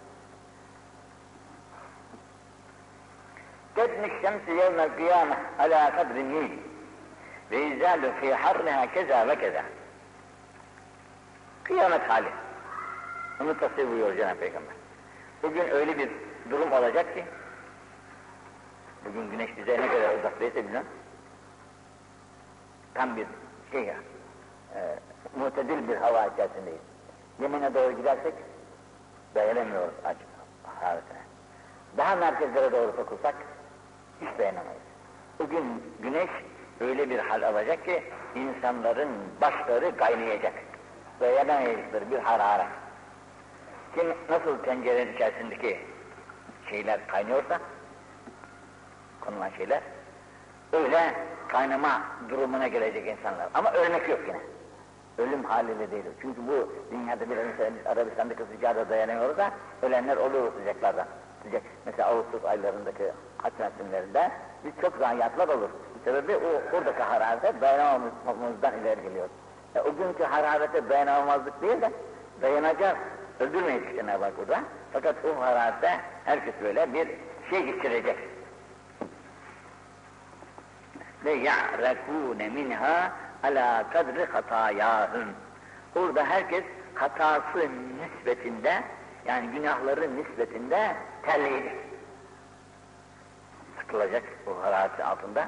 Tednik şemsi yevmel kıyame ala kadri nil ve izâlu fî harnâ keza ve keza. Kıyamet hali. Bunu tasvir buyuruyor Cenab-ı Peygamber. Bugün öyle bir durum olacak ki, bugün güneş bize ne kadar uzaktaysa bilmem, tam bir şey ya, e, mutedil bir hava içerisindeyiz. Yemine doğru gidersek dayanamıyoruz aç hareketine. Daha merkezlere doğru sokulsak hiç dayanamayız. Bugün güneş öyle bir hal alacak ki, insanların başları kaynayacak. Dayanamayacakları bir hararet. Kim nasıl tencerenin içerisindeki şeyler kaynıyorsa, konulan şeyler, öyle kaynama durumuna gelecek insanlar. Ama ölmek yok yine. Ölüm haliyle değil. Çünkü bu dünyada bir biz Arabistan'daki sıcağa dayanamıyoruz da ölenler oluyor sıcaklardan. Sıcak. Mesela Ağustos aylarındaki haç mevsimlerinde biz çok zayiatlar olur. Sebebi o oradaki hararete dayanamamamızdan ileri geliyor. E, o günkü hararete dayanamamazlık değil de dayanacağız. Öldürmeyecek Cenab-ı Hak burada. Fakat o hararete herkes böyle bir şey geçirecek. Ve ya'rekûne minha ala kadri hatayâhım. Orada herkes hatası nispetinde, yani günahların nispetinde terleyecek. Sıkılacak o hararetin altında,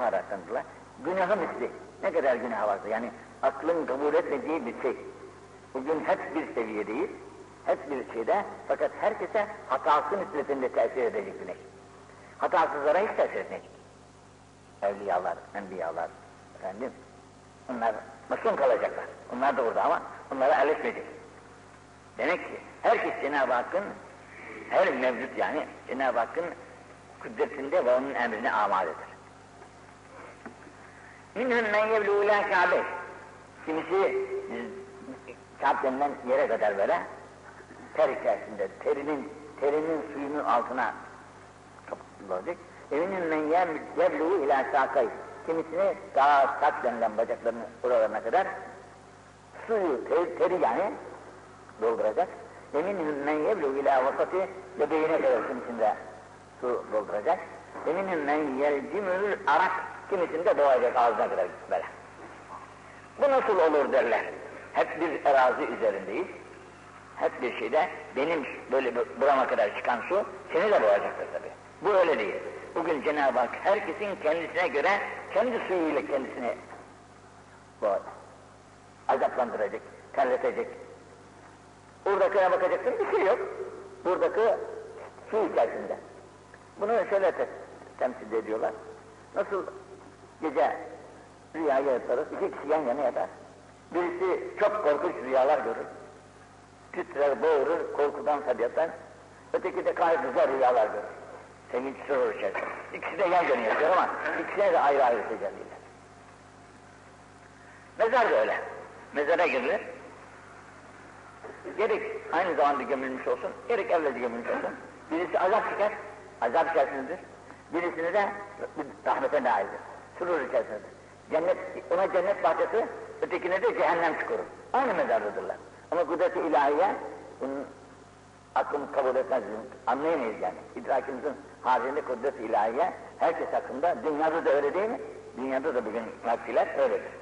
hararetten dolayı. Günahı misli, ne kadar günah varsa, yani aklın kabul etmediği bir şey. Bugün hep bir seviyedeyiz, hep bir şeyde, fakat herkese hatası nispetinde tesir edecek güneş. Hatasızlara hiç tesir etmeyecek. Evliyalar, enbiyalar, efendim, onlar masum kalacaklar. Onlar da orada ama onlara elleşmeyecek. Demek ki herkes Cenab-ı Hakk'ın, her mevcut yani Cenab-ı Hakk'ın kudretinde ve onun emrine amadedir. Minhum men yevlu ila Kabe. Kimisi Kâb denilen yere kadar böyle ter içerisinde, terinin, terinin suyunun altına kapatılacak. Eminün men yevlu ila sakay. Kimisini daha sak denilen bacaklarının oralarına kadar suyu, ter, teri yani dolduracak. Eminün men yevlu ila vasati göbeğine kadar kimisinde su dolduracak. Eminün men yelcimül arak kimisinde doğacak ağzına kadar böyle. Bu nasıl olur derler. Hep bir arazi üzerindeyiz. Hep bir şeyde benim böyle burama kadar çıkan su seni de boğacaktır tabi. Bu öyle değil. Bugün Cenab-ı Hak herkesin kendisine göre kendi suyuyla kendisini bu azaplandıracak, terletecek. Oradakine bakacaksın bir şey yok. Buradaki su içerisinde. Bunu şöyle te temsil ediyorlar. Nasıl gece rüyaya yatarız, iki kişi yan yana yatar. Birisi çok korkunç rüyalar görür. Titrer, boğurur, korkudan tabiattan. Öteki de gayet güzel rüyalar görür. Sevinç sorur içerisinde. İkisi de yan yana yatıyor ama ikisine de ayrı ayrı tecelliler. Mezar da öyle. Mezara girilir. Gerek aynı zamanda gömülmüş olsun, gerek evvelce gömülmüş olsun. Birisi azap çeker, azap içerisindedir. Birisini de rahmete naildir. Surur içerisindedir. Cennet, ona cennet bahçesi, ötekine de cehennem çukuru. Aynı mezardadırlar. Ama kudret-i ilahiye, bunun aklımız kabul etmez, anlayamayız yani. İdrakimizin haricinde kudret-i ilahiye, herkes hakkında, dünyada da öyle değil mi? Dünyada da bugün vaktiler öyledir.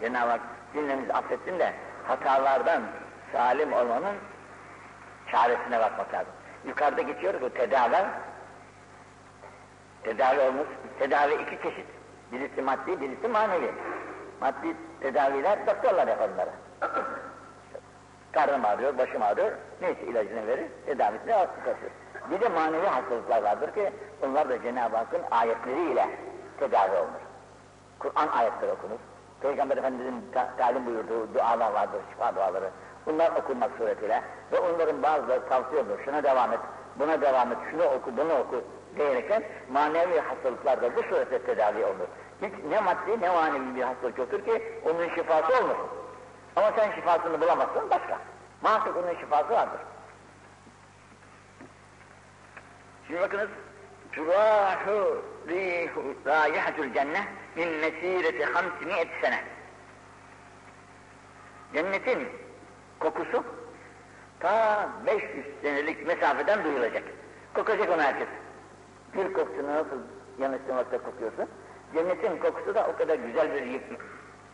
Cenab-ı Hak cümlemizi affetsin de hatalardan salim olmanın çaresine bakmak lazım. Yukarıda geçiyor bu tedavi. Tedavi olmuş, tedavi iki çeşit. Birisi maddi, birisi manevi. Maddi tedaviler doktorlar yapar bunları. Karnım ağrıyor, başım ağrıyor, neyse ilacını verir, tedavisini tutasır. Bir de manevi hastalıklar vardır ki, bunlar da Cenab-ı Hakk'ın ayetleriyle tedavi olunur. Kur'an ayetleri okunur. Peygamber Efendimiz'in talim buyurduğu dualar vardır, şifa duaları. Bunlar okunmak suretiyle ve onların bazıları tavsiye olur, şuna devam et, buna devam et, şunu oku, bunu oku diyerekten manevi hastalıklar da bu surette tedavi olur. Hiç ne maddi ne manevi bir hastalık yoktur ki onun şifası olmasın. Ama sen şifasını bulamazsın başka. Muhakkak onun şifası vardır. Şimdi bakınız turahu rihu raihatul cennet min mesireti hamsimiyet sene. Cennetin kokusu ta 500 senelik mesafeden duyulacak. Kokacak onu herkes. Gül kokusunu nasıl yanlış yanıştırmakta kokuyorsun? Cennetin kokusu da o kadar güzel bir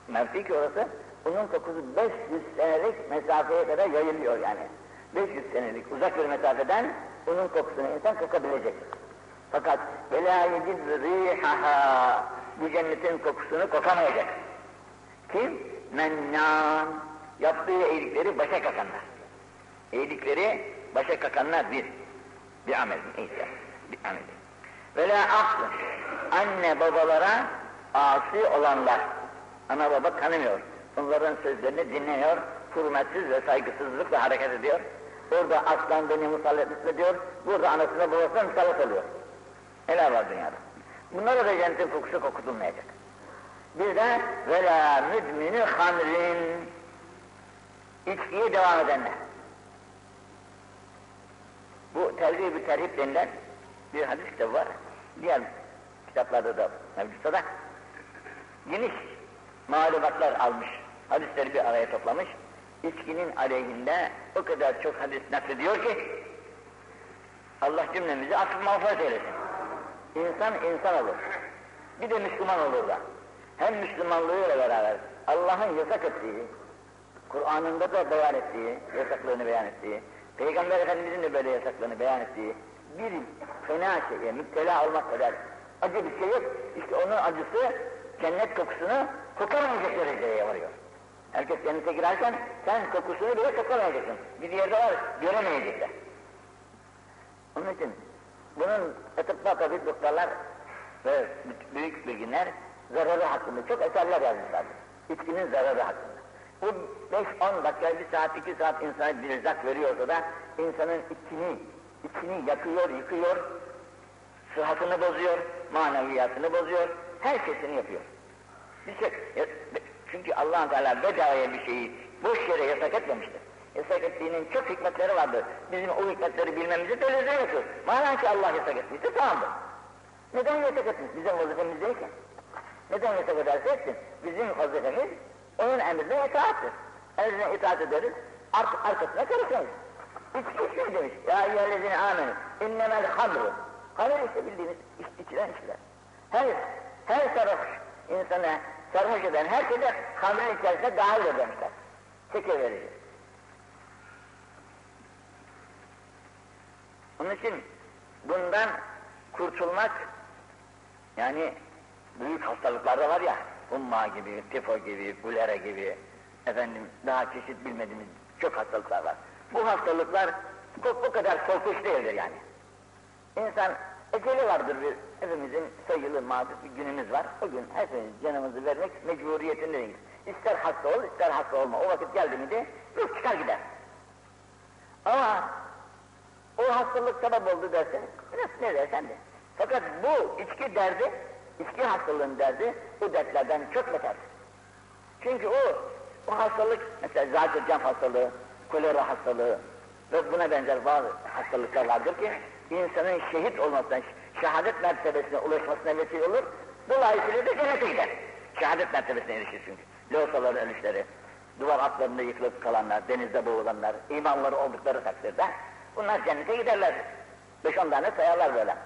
mevki ki orası. Onun kokusu 500 senelik mesafeye kadar yayılıyor yani. 500 senelik uzak bir mesafeden onun kokusunu insan kokabilecek. Fakat velayecid rihaha bu cennetin kokusunu kokamayacak. Kim? Mennan. Yaptığı iyilikleri başa kakanlar. İyilikleri başa kakanlar bir. Bir amel. Bir amel. Ve la aklın. Anne babalara asi olanlar. Ana baba tanımıyor. Onların sözlerini dinlemiyor. Hürmetsiz ve saygısızlıkla hareket ediyor. Orada aslan beni musallat ediyor. Burada anasına babasına musallat oluyor. Neler var dünyada? Bunlara da cennetin kokusu kokutulmayacak. Bir de ve la müdmini hamrin. İçkiye devam edenler. Bu tergib-i terhip denilen bir hadis kitabı var. Diğer kitaplarda da mevcutta da geniş malumatlar almış. Hadisleri bir araya toplamış. İçkinin aleyhinde o kadar çok hadis naklediyor ki Allah cümlemizi affı mağfiret eylesin. İnsan insan olur. Bir de Müslüman olur da. Hem Müslümanlığıyla beraber Allah'ın yasak ettiği, Kur'an'ında da beyan ettiği, yasaklığını beyan ettiği, Peygamber Efendimiz'in de böyle yasaklarını beyan ettiği bir fena şeye müptela olmak kadar acı bir şey yok. İşte onun acısı cennet kokusunu kokamayacak dereceye varıyor. Herkes cennete girerken sen kokusunu bile kokamayacaksın. Bir yerde var, göremeyecekler. Onun için bunun etrafta tabi doktorlar ve büyük bilginler zararı hakkında çok eserler yazmışlardır. İçkinin zararı hakkında. Bu 5-10 dakika, bir saat, iki saat insana bir rızak veriyorsa da insanın içini, içini yakıyor, yıkıyor, sıhhatını bozuyor, maneviyatını bozuyor, her şeyini yapıyor. Şey, çünkü allah Teala bedavaya bir şeyi boş yere yasak etmemiştir. Yasak ettiğinin çok hikmetleri vardır. Bizim o hikmetleri bilmemizi lüzum yoktur. Madem ki Allah yasak ettiyse tamamdır. Neden yasak etmiş? Bizim vazifemiz değilken. Neden yasak ederse etsin? Bizim vazifemiz onun emrine itaattir. Emrine itaat ederiz, ar arkasına karışmayız. İçki içmeyi demiş. Ya eyyühellezine amenü. İnnemel hamru. Hamur işte bildiğiniz iç, içilen içkiler. Her, her sarhoş insana sarhoş eden herkese hamurun içerisine dahil edermişler. Çeke verici. Onun için bundan kurtulmak yani büyük hastalıklar da var ya umma gibi, tifo gibi, bulera gibi efendim daha çeşit bilmediğimiz çok hastalıklar var. Bu hastalıklar bu, bu kadar korkunç değildir yani. İnsan eceli vardır bir hepimizin sayılı mazur bir günümüz var. O gün hepimiz canımızı vermek mecburiyetindeyiz. İster hasta ol, ister hasta olma. O vakit geldi mi de yok çıkar gider. Ama o hastalık sebep oldu dersen, ne dersen de. Fakat bu içki derdi, içki hastalığın derdi, bu dertlerden çok beterdir. Çünkü o, o hastalık, mesela zakircan hastalığı, kolera hastalığı ve buna benzer bazı hastalıklar vardır ki, insanın şehit olmasına, şehadet mertebesine ulaşmasına vesile olur, dolayısıyla da cennete gider. Şehadet mertebesine erişir çünkü. Loğusaların ölüşleri, duvar altlarında yıkılıp kalanlar, denizde boğulanlar, imanları oldukları takdirde, bunlar cennete giderler. Beş on tane sayarlar böyle.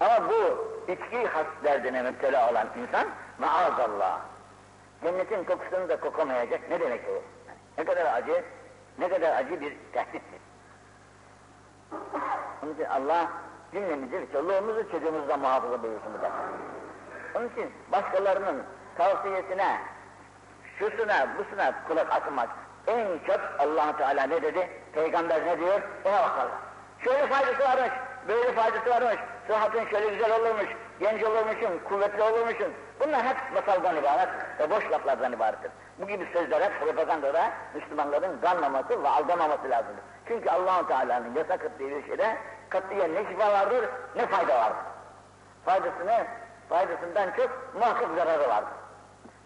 Ama bu içki has derdine müptela olan insan, maazallah, cennetin kokusunu da kokamayacak, ne demek o? Ne kadar acı, ne kadar acı bir tehdittir. Onun için Allah cümlemizi, çoluğumuzu çocuğumuzu da muhafaza buyursun bu. Onun için başkalarının tavsiyesine, şusuna, busuna kulak asılmaz. En çok allah Teala ne dedi? Peygamber ne diyor? Ona bakalım. Şöyle faydası varmış, böyle faydası varmış, sıhhatın şöyle güzel olurmuş, genç olurmuşsun, kuvvetli olurmuşsun. Bunlar hep masaldan ibaret ve boş laflardan ibarettir. Bu gibi sözler hep propagandada Müslümanların kanmaması ve aldamaması lazımdır. Çünkü allah Teala'nın yasak ettiği bir şeyde katiyen ne şifa vardır, ne fayda vardır. Faydasını, faydasından çok muhakkak zararı vardır.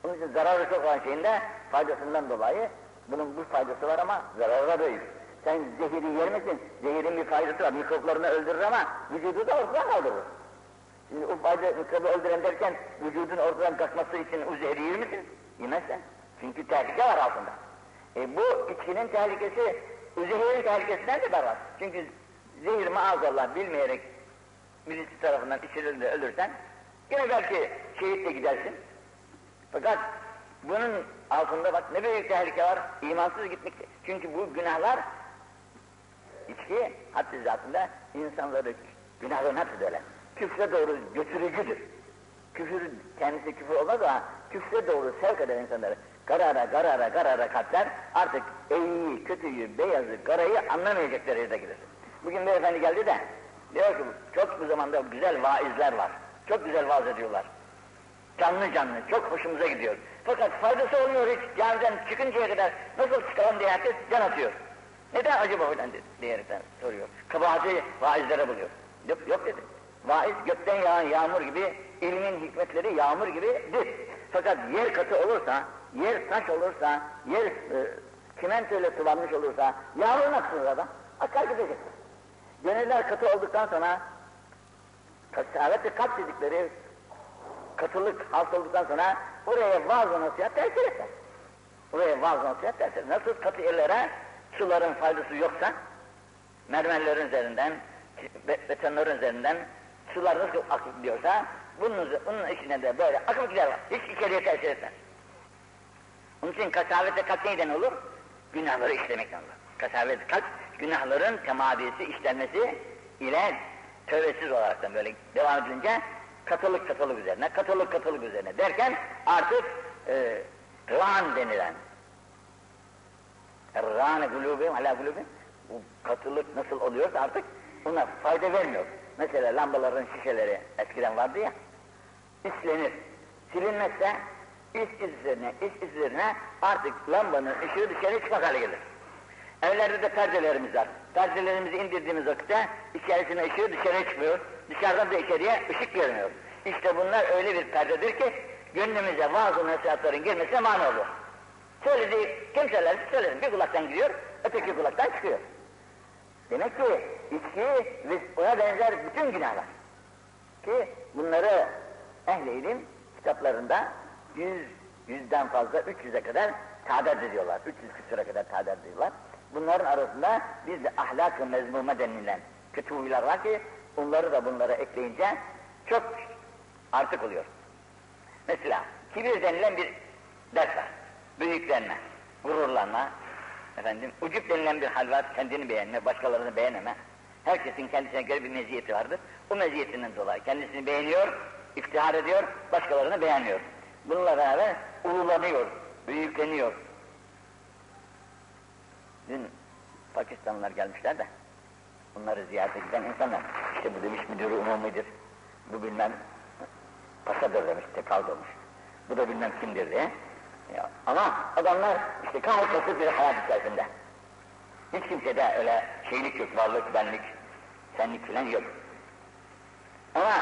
Onun için zararı çok olan şeyinde faydasından dolayı bunun bu faydası var ama zararı da büyük. Sen zehiri yer misin? Zehirin bir faydası var. Mikroplarını öldürür ama vücudu da ortadan kaldırır. Şimdi o fayda mikrobu öldüren derken vücudun ortadan kalkması için o zehri yer misin? Yemezsen. Çünkü tehlike var altında. E bu içkinin tehlikesi, zehirin tehlikesinden de var. Çünkü zehir maazallah bilmeyerek birisi tarafından içirildiğinde ölürsen yine belki şehit de gidersin. Fakat bunun altında bak ne büyük tehlike var, imansız gitmek. Çünkü bu günahlar, içki haddi zatında insanları günahların hepsi. Küfre doğru götürücüdür. Küfür kendisi küfür olmaz ama küfre doğru sevk eder insanları. Karara, karara, karara katlar artık iyi, kötüyü, beyazı, karayı anlamayacak derecede gider. Bugün beyefendi geldi de diyor ki çok bu zamanda güzel vaizler var. Çok güzel vaaz ediyorlar. Canlı canlı, çok hoşumuza gidiyor. Fakat faydası olmuyor hiç. Camiden çıkıncaya kadar nasıl çıkalım diye herkes can atıyor. Neden acaba öyle diyerekten soruyor. Kabahati vaizlere buluyor. Yok, yok dedi. Vaiz gökten yağan yağmur gibi, ilmin hikmetleri yağmur gibidir. Fakat yer katı olursa, yer taş olursa, yer e, çimentoyla sıvanmış olursa, yağmur nasıl adam? Akar gidecek. Gönüller katı olduktan sonra, kasavet ve kalp dedikleri katılık hasıl olduktan sonra oraya vaaz nasihat tesir etmez. Oraya vaaz nasihat tesir. Nasıl katı yerlere suların faydası yoksa, mermerlerin üzerinden, betonların üzerinden sular nasıl akıp gidiyorsa, bunun, bunun içine de böyle akıp gider. Hiç içeriye tesir etmez. Onun için kasavete kalp neyden olur? Günahları işlemekten olur. Kasavete kalp, günahların temadisi, işlenmesi ile tövbesiz olaraktan böyle devam edilince katılık katılık üzerine, katılık katılık üzerine derken artık e, rağan denilen râne gulûbim ala gulûbim bu katılık nasıl oluyorsa artık buna fayda vermiyor. Mesela lambaların şişeleri eskiden vardı ya islenir. Silinmezse is izlerine, is izlerine artık lambanın ışığı dışarı çıkmak hale gelir. Evlerde de perdelerimiz var. Perdelerimizi indirdiğimiz vakitte içerisine ışığı dışarı çıkmıyor. Dışarıdan da içeriye ışık gelmiyor. İşte bunlar öyle bir perdedir ki gönlümüze bazı nasihatların girmesine mani olur. Söylediği kimseler söyledim. Bir kulaktan giriyor, öteki kulaktan çıkıyor. Demek ki içki ve ona benzer bütün günahlar. Ki bunları ehl-i ilim kitaplarında yüz, yüzden fazla, 300'e kadar tadat ediyorlar. 300 küsura kadar tadat ediyorlar. Bunların arasında bir de ahlak-ı mezmume denilen kötü huylar var ki onları da bunlara ekleyince çok artık oluyor. Mesela kibir denilen bir ders var. Büyüklenme, gururlanma, efendim, ucup denilen bir hal var, kendini beğenme, başkalarını beğeneme. Herkesin kendisine göre bir meziyeti vardır. O meziyetinden dolayı kendisini beğeniyor, iftihar ediyor, başkalarını beğenmiyor. Bununla beraber ululanıyor, büyükleniyor. Dün Pakistanlılar gelmişler de, bunları ziyarete giden insanlar, işte bu demiş müdürü umumidir, bu bilmem pasadır demiş, tekal olmuş. Bu da bilmem kimdir diye. Ya, ama adamlar işte basit bir hayat içerisinde. Hiç kimsede öyle şeylik yok, varlık, benlik, senlik filan yok. Ama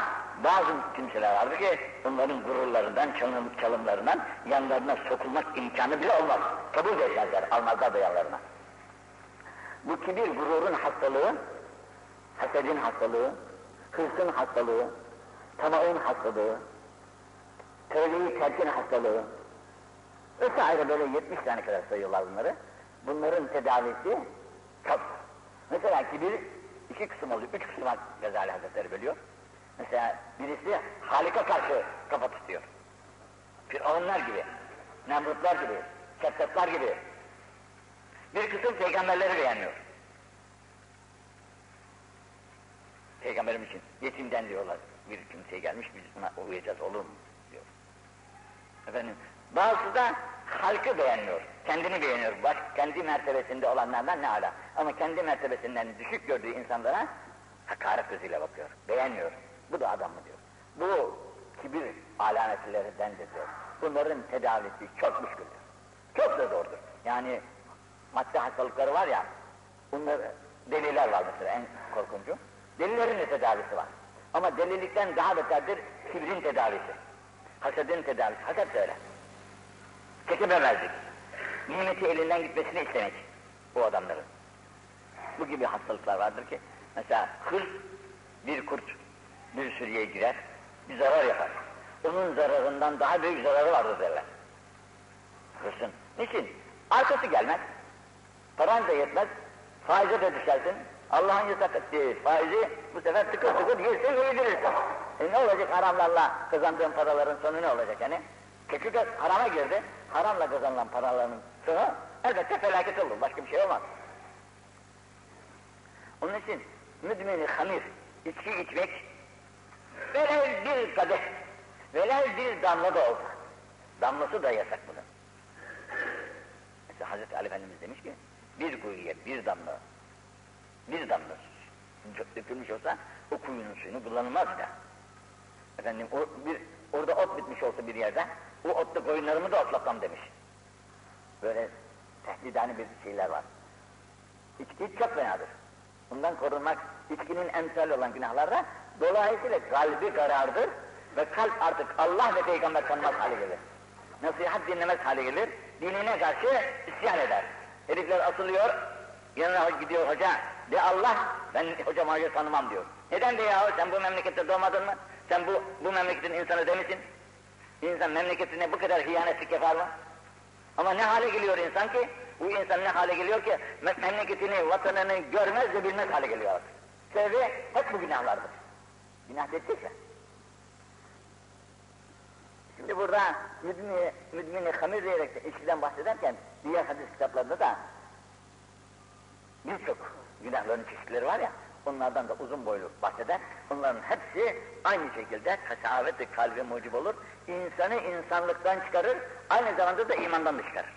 bazı kimseler vardı ki onların gururlarından, çalım, çalımlarından yanlarına sokulmak imkanı bile olmaz. Kabul etmezler, almazlar da yanlarına. Bu kibir, gururun hastalığı, hasedin hastalığı, hırsın hastalığı, tamağın hastalığı, tövbeyi terkin hastalığı, vesaire böyle 70 tane kadar sayıyorlar bunları. Bunların tedavisi çok. Mesela kibir iki kısım oluyor, üç kısma Gazali Hazretleri bölüyor. Mesela birisi Halik'e karşı kafa tutuyor. Firavunlar gibi, Nemrutlar gibi, Kettatlar gibi. Bir kısım peygamberleri beğenmiyor. Peygamberim için yetimden diyorlar. Bir kimseye gelmiş biz buna uyuyacağız olur mu diyor. Efendim bazısı da halkı beğenmiyor. Kendini beğeniyor. Baş, kendi mertebesinde olanlardan ne ala. Ama kendi mertebesinden düşük gördüğü insanlara hakaret gözüyle bakıyor. Beğenmiyor. Bu da adam mı diyor. Bu kibir alametlerindendir diyor. Bunların tedavisi çok müşküldür. Çok da zordur. Yani madde hastalıkları var ya, bunlar deliler var mesela en korkuncu. Delilerin de tedavisi var. Ama delilikten daha beterdir kibrin tedavisi. Hasedin tedavisi. Haset de öyle. Çekememezlik. Nimeti elinden gitmesini istemek bu adamların. bu gibi hastalıklar vardır ki, mesela hırs bir kurt bir sürüye girer, bir zarar yapar. Onun zararından daha büyük zararı vardır derler. Hırsın. Niçin? Arkası gelmez. Paran da yetmez. Faize de düşersin. Allah'ın yasak ettiği faizi bu sefer tıkır tıkır yersin yedirirsin. E ne olacak haramlarla kazandığın paraların sonu ne olacak yani? Kötü de harama girdi. Haramla kazanılan paraların sonu elbette felaket olur. Başka bir şey olmaz. Onun için müdmini hamir, içki içmek velev bir kadeh, velev bir damla da olsa, damlası da yasak bunun. Mesela Hazreti Ali Efendimiz demiş ki, bir kuyuya bir damla, bir damla dökülmüş olsa o kuyunun suyunu kullanılmaz da. Efendim o bir orada ot bitmiş olsa bir yerde, o otlu koyunlarımı da otlatmam demiş. Böyle tehdidani bir şeyler var. İçki çok fenadır. Bundan korunmak içkinin emsal olan günahlarda dolayısıyla kalbi karardır ve kalp artık Allah ve peygamber tanımaz hale gelir. Nasihat dinlemez hale gelir, dinine karşı isyan eder. Herifler asılıyor, yanına gidiyor hoca, de Allah, ben hocam hayır tanımam diyor. Neden de yahu sen bu memlekette doğmadın mı? Sen bu, bu memleketin insanı demişsin. İnsan memleketine bu kadar hiyanetlik yapar mı? Ama ne hale geliyor insan ki? Bu insan ne hale geliyor ki? Memleketini, vatanını görmez de bilmez hale geliyor artık. Sebebi hep bu günahlardır. Günah dediyse. Şimdi burada müdmini, müdmini hamir diyerek de içkiden bahsederken diğer hadis kitaplarında da birçok günahların çeşitleri var ya, onlardan da uzun boylu bahseder. Onların hepsi aynı şekilde kasavet kalbe mucib olur. İnsanı insanlıktan çıkarır, aynı zamanda da imandan da çıkarır.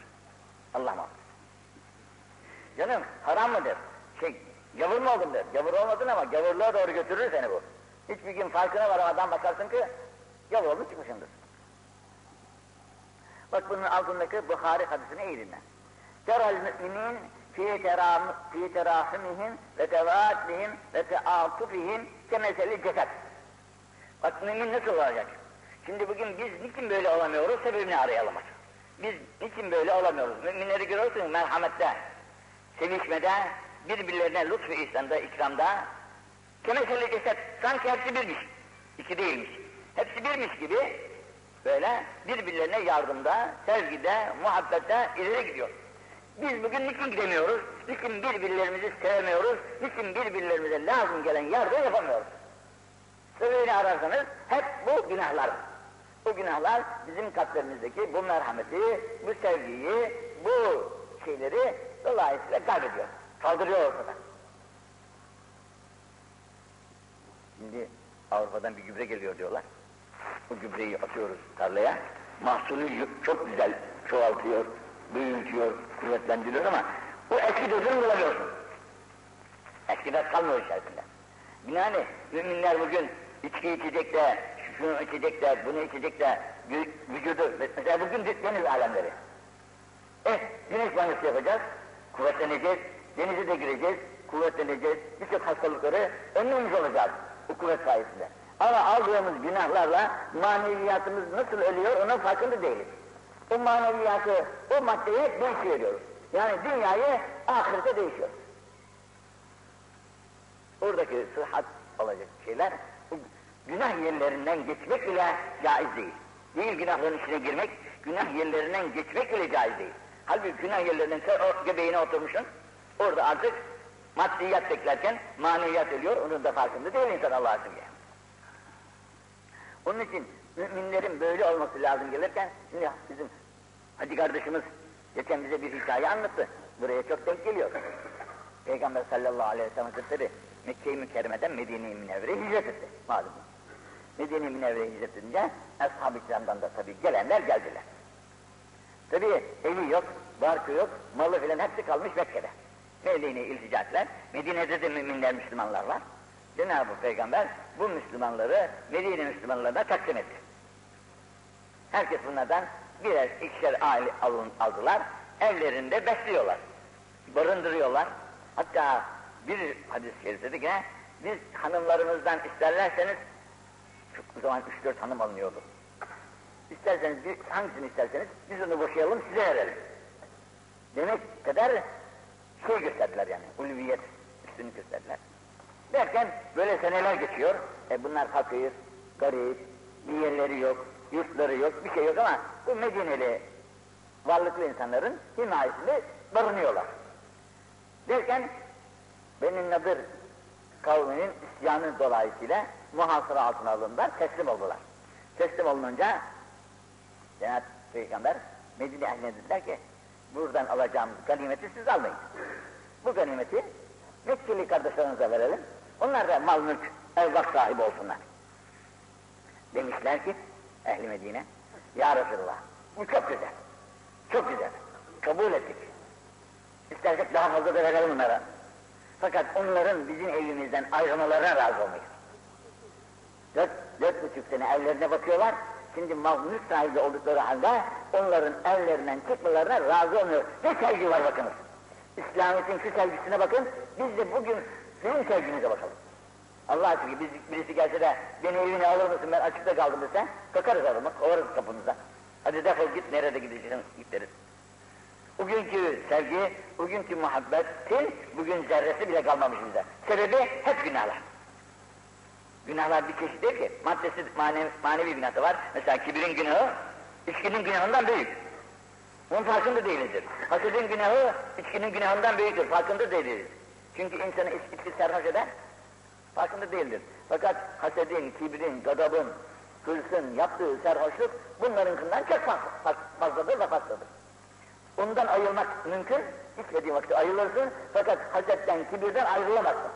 Allah muhafaza. Canım haram mıdır? Şey, gavur mu oldun der. Gavur olmadın ama gavurluğa doğru götürür seni bu. Hiçbir gün farkına varamadan bakarsın ki gavur olmuş çıkmışındır. Bak bunun altındaki Bukhari hadisini iyi dinle. Teral müminin fi terahimihim ve tevaatihim ve teatufihim kemeseli ceset. Bak mümin nasıl olacak? Şimdi bugün biz niçin böyle olamıyoruz? Sebebini arayalım. Biz niçin böyle olamıyoruz? Müminleri görürsün merhamette, sevişmede, birbirlerine lütfu ihsanda, ikramda, kemeseli ceset, sanki hepsi birmiş, iki değilmiş. Hepsi birmiş gibi böyle birbirlerine yardımda, sevgide, muhabbette ileri gidiyor. Biz bugün niçin gidemiyoruz? Niçin birbirlerimizi sevmiyoruz? Niçin birbirlerimize lazım gelen yardım yapamıyoruz? Sebebini ararsanız hep bu günahlar. Bu günahlar bizim kalplerimizdeki bu merhameti, bu sevgiyi, bu şeyleri dolayısıyla kaybediyor. Kaldırıyor ortadan. Şimdi Avrupa'dan bir gübre geliyor diyorlar. Bu gübreyi atıyoruz tarlaya. Mahsulü çok güzel çoğaltıyor, büyütüyor, kuvvetlendiriyor ama bu eski dozunu bulamıyorsun. Eski doz kalmıyor içerisinde. Yani müminler bugün içki içecek de, şunu içecek de, bunu içecek de, vücudu, mesela bugün deniz alemleri. Eh, güneş banyosu yapacağız, kuvvetleneceğiz, denize de gireceğiz, kuvvetleneceğiz, birçok hastalıkları önlemiş olacağız bu kuvvet sayesinde. Ama aldığımız günahlarla maneviyatımız nasıl ölüyor onun farkında değiliz. O maneviyatı, o maddeyi değiştiriyoruz. Yani dünyayı ahirete değişiyor. Oradaki sıhhat olacak şeyler, günah yerlerinden geçmek bile caiz değil. Değil günahların içine girmek, günah yerlerinden geçmek bile caiz değil. Halbuki günah yerlerinden sen o göbeğine oturmuşsun, orada artık maddiyat beklerken maneviyat ölüyor, onun da farkında değil insan Allah'a sürüyor. Onun için müminlerin böyle olması lazım gelirken, şimdi bizim hacı kardeşimiz geçen bize bir hikaye anlattı. Buraya çok denk geliyor. Peygamber sallallahu aleyhi ve sellem Hazretleri Mekke-i Mükerreme'den Medine-i Münevvere'ye hicret etti. Malum. Medine-i Münevvere'ye hicret edince Ashab-ı Kiram'dan da tabii gelenler geldiler. Tabii evi yok, barkı yok, malı filan hepsi kalmış Mekke'de. Medine'ye iltica ettiler. Medine'de de müminler, Müslümanlar var. Cenab-ı Peygamber bu Müslümanları Medine Müslümanlarına takdim etti. Herkes bunlardan birer ikişer aile alın, aldılar, evlerinde besliyorlar, barındırıyorlar. Hatta bir hadis-i şerif dedi ki, biz hanımlarımızdan isterlerseniz, o zaman üç dört hanım alınıyordu. İsterseniz, bir, hangisini isterseniz biz onu boşayalım size verelim. Demek kadar şey gösterdiler yani, ulviyet üstünü gösterdiler. Derken böyle seneler geçiyor. E bunlar fakir, garip, bir yerleri yok, yurtları yok, bir şey yok ama bu Medineli varlıklı insanların himayesinde barınıyorlar. Derken Benim Nadir kavminin isyanı dolayısıyla muhasara altına alındılar, teslim oldular. Teslim olununca Cenab-ı Peygamber Medine ehline dediler ki buradan alacağımız ganimeti siz almayın. Bu ganimeti Mekkeli kardeşlerinize verelim. Onlar da mal mülk, evlak sahibi olsunlar. Demişler ki ehli Medine, Ya Resulallah bu çok güzel, çok güzel, kabul ettik. İstersek daha fazla da verelim onlara. Fakat onların bizim evimizden ayrılmalarına razı olmayız. Dört, dört buçuk sene evlerine bakıyorlar, şimdi mülk sahibi oldukları halde onların evlerinden çıkmalarına razı olmuyor. Ne sevgi var bakınız. İslamiyet'in şu sevgisine bakın, biz de bugün sizin sevginize bakalım. Allah aşkına biz, birisi gelse de beni evine alır mısın ben açıkta kaldım dese, kakarız adamı, kovarız kapınıza. Hadi defol git, nerede gideceksin git deriz. Bugünkü sevgi, bugünkü muhabbetin bugün zerresi bile kalmamış bize. Sebebi hep günahlar. Günahlar bir çeşit değil ki. Maddesi manevi, manevi günahı var. Mesela kibirin günahı, içkinin günahından büyük. Bunun farkında değilizdir. Hasedin günahı, içkinin günahından büyüktür. Farkında değiliz. Çünkü insanı içki sarhoş eder, farkında değildir. Fakat hasedin, kibrin, gadabın, hırsın yaptığı sarhoşluk bunlarınkinden çok fazla, fazladır ve fazladır. Ondan ayrılmak mümkün, içmediğin vakti ayrılırsın fakat hasetten, kibirden ayrılamazsın.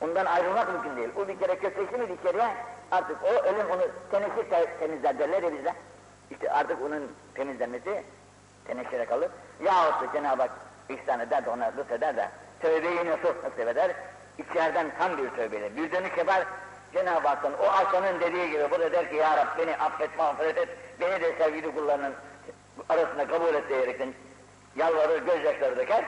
Ondan ayrılmak mümkün değil. O bir kere kökleşti mi içeriye artık o ölüm onu teneşir te- temizler derler ya bizde. İşte artık onun temizlenmesi teneşire kalır. Yahut da Cenab-ı Hak ihsan eder de ona lütfeder de tövbeyi nasıl nasip eder? İçeriden tam bir tövbeyle bir dönüş yapar. Cenab-ı Hak'tan o aslanın dediği gibi burada der ki Ya Rab beni affet mağfiret et. Beni de sevgili kullarının arasında kabul et diyerekten yalvarır gözyaşları döker.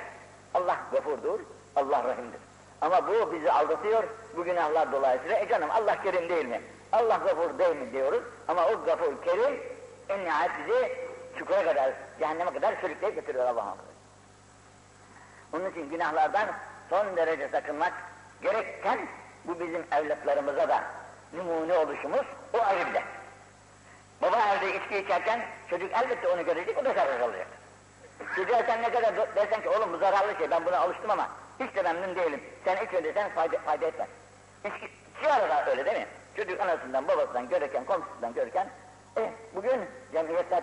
Allah gafurdur, Allah rahimdir. Ama bu bizi aldatıyor, bu günahlar dolayısıyla, e canım Allah kerim değil mi? Allah gafur değil mi diyoruz ama o gafur kerim en nihayet bizi çukura kadar, cehenneme kadar sürükleyip götürüyor Allah'ım. Onun için günahlardan son derece sakınmak gerekken bu bizim evlatlarımıza da numune oluşumuz o ayrı. Baba evde içki içerken çocuk elbette onu görecek, o da zarar alacak. Çocuğa sen ne kadar dersen ki oğlum bu zararlı şey, ben buna alıştım ama hiç de memnun değilim. Sen içme desen fayda, fayda etmez. İçki, içki arada öyle değil mi? Çocuk anasından, babasından görürken, komşusundan görürken, eh bugün cemiyetler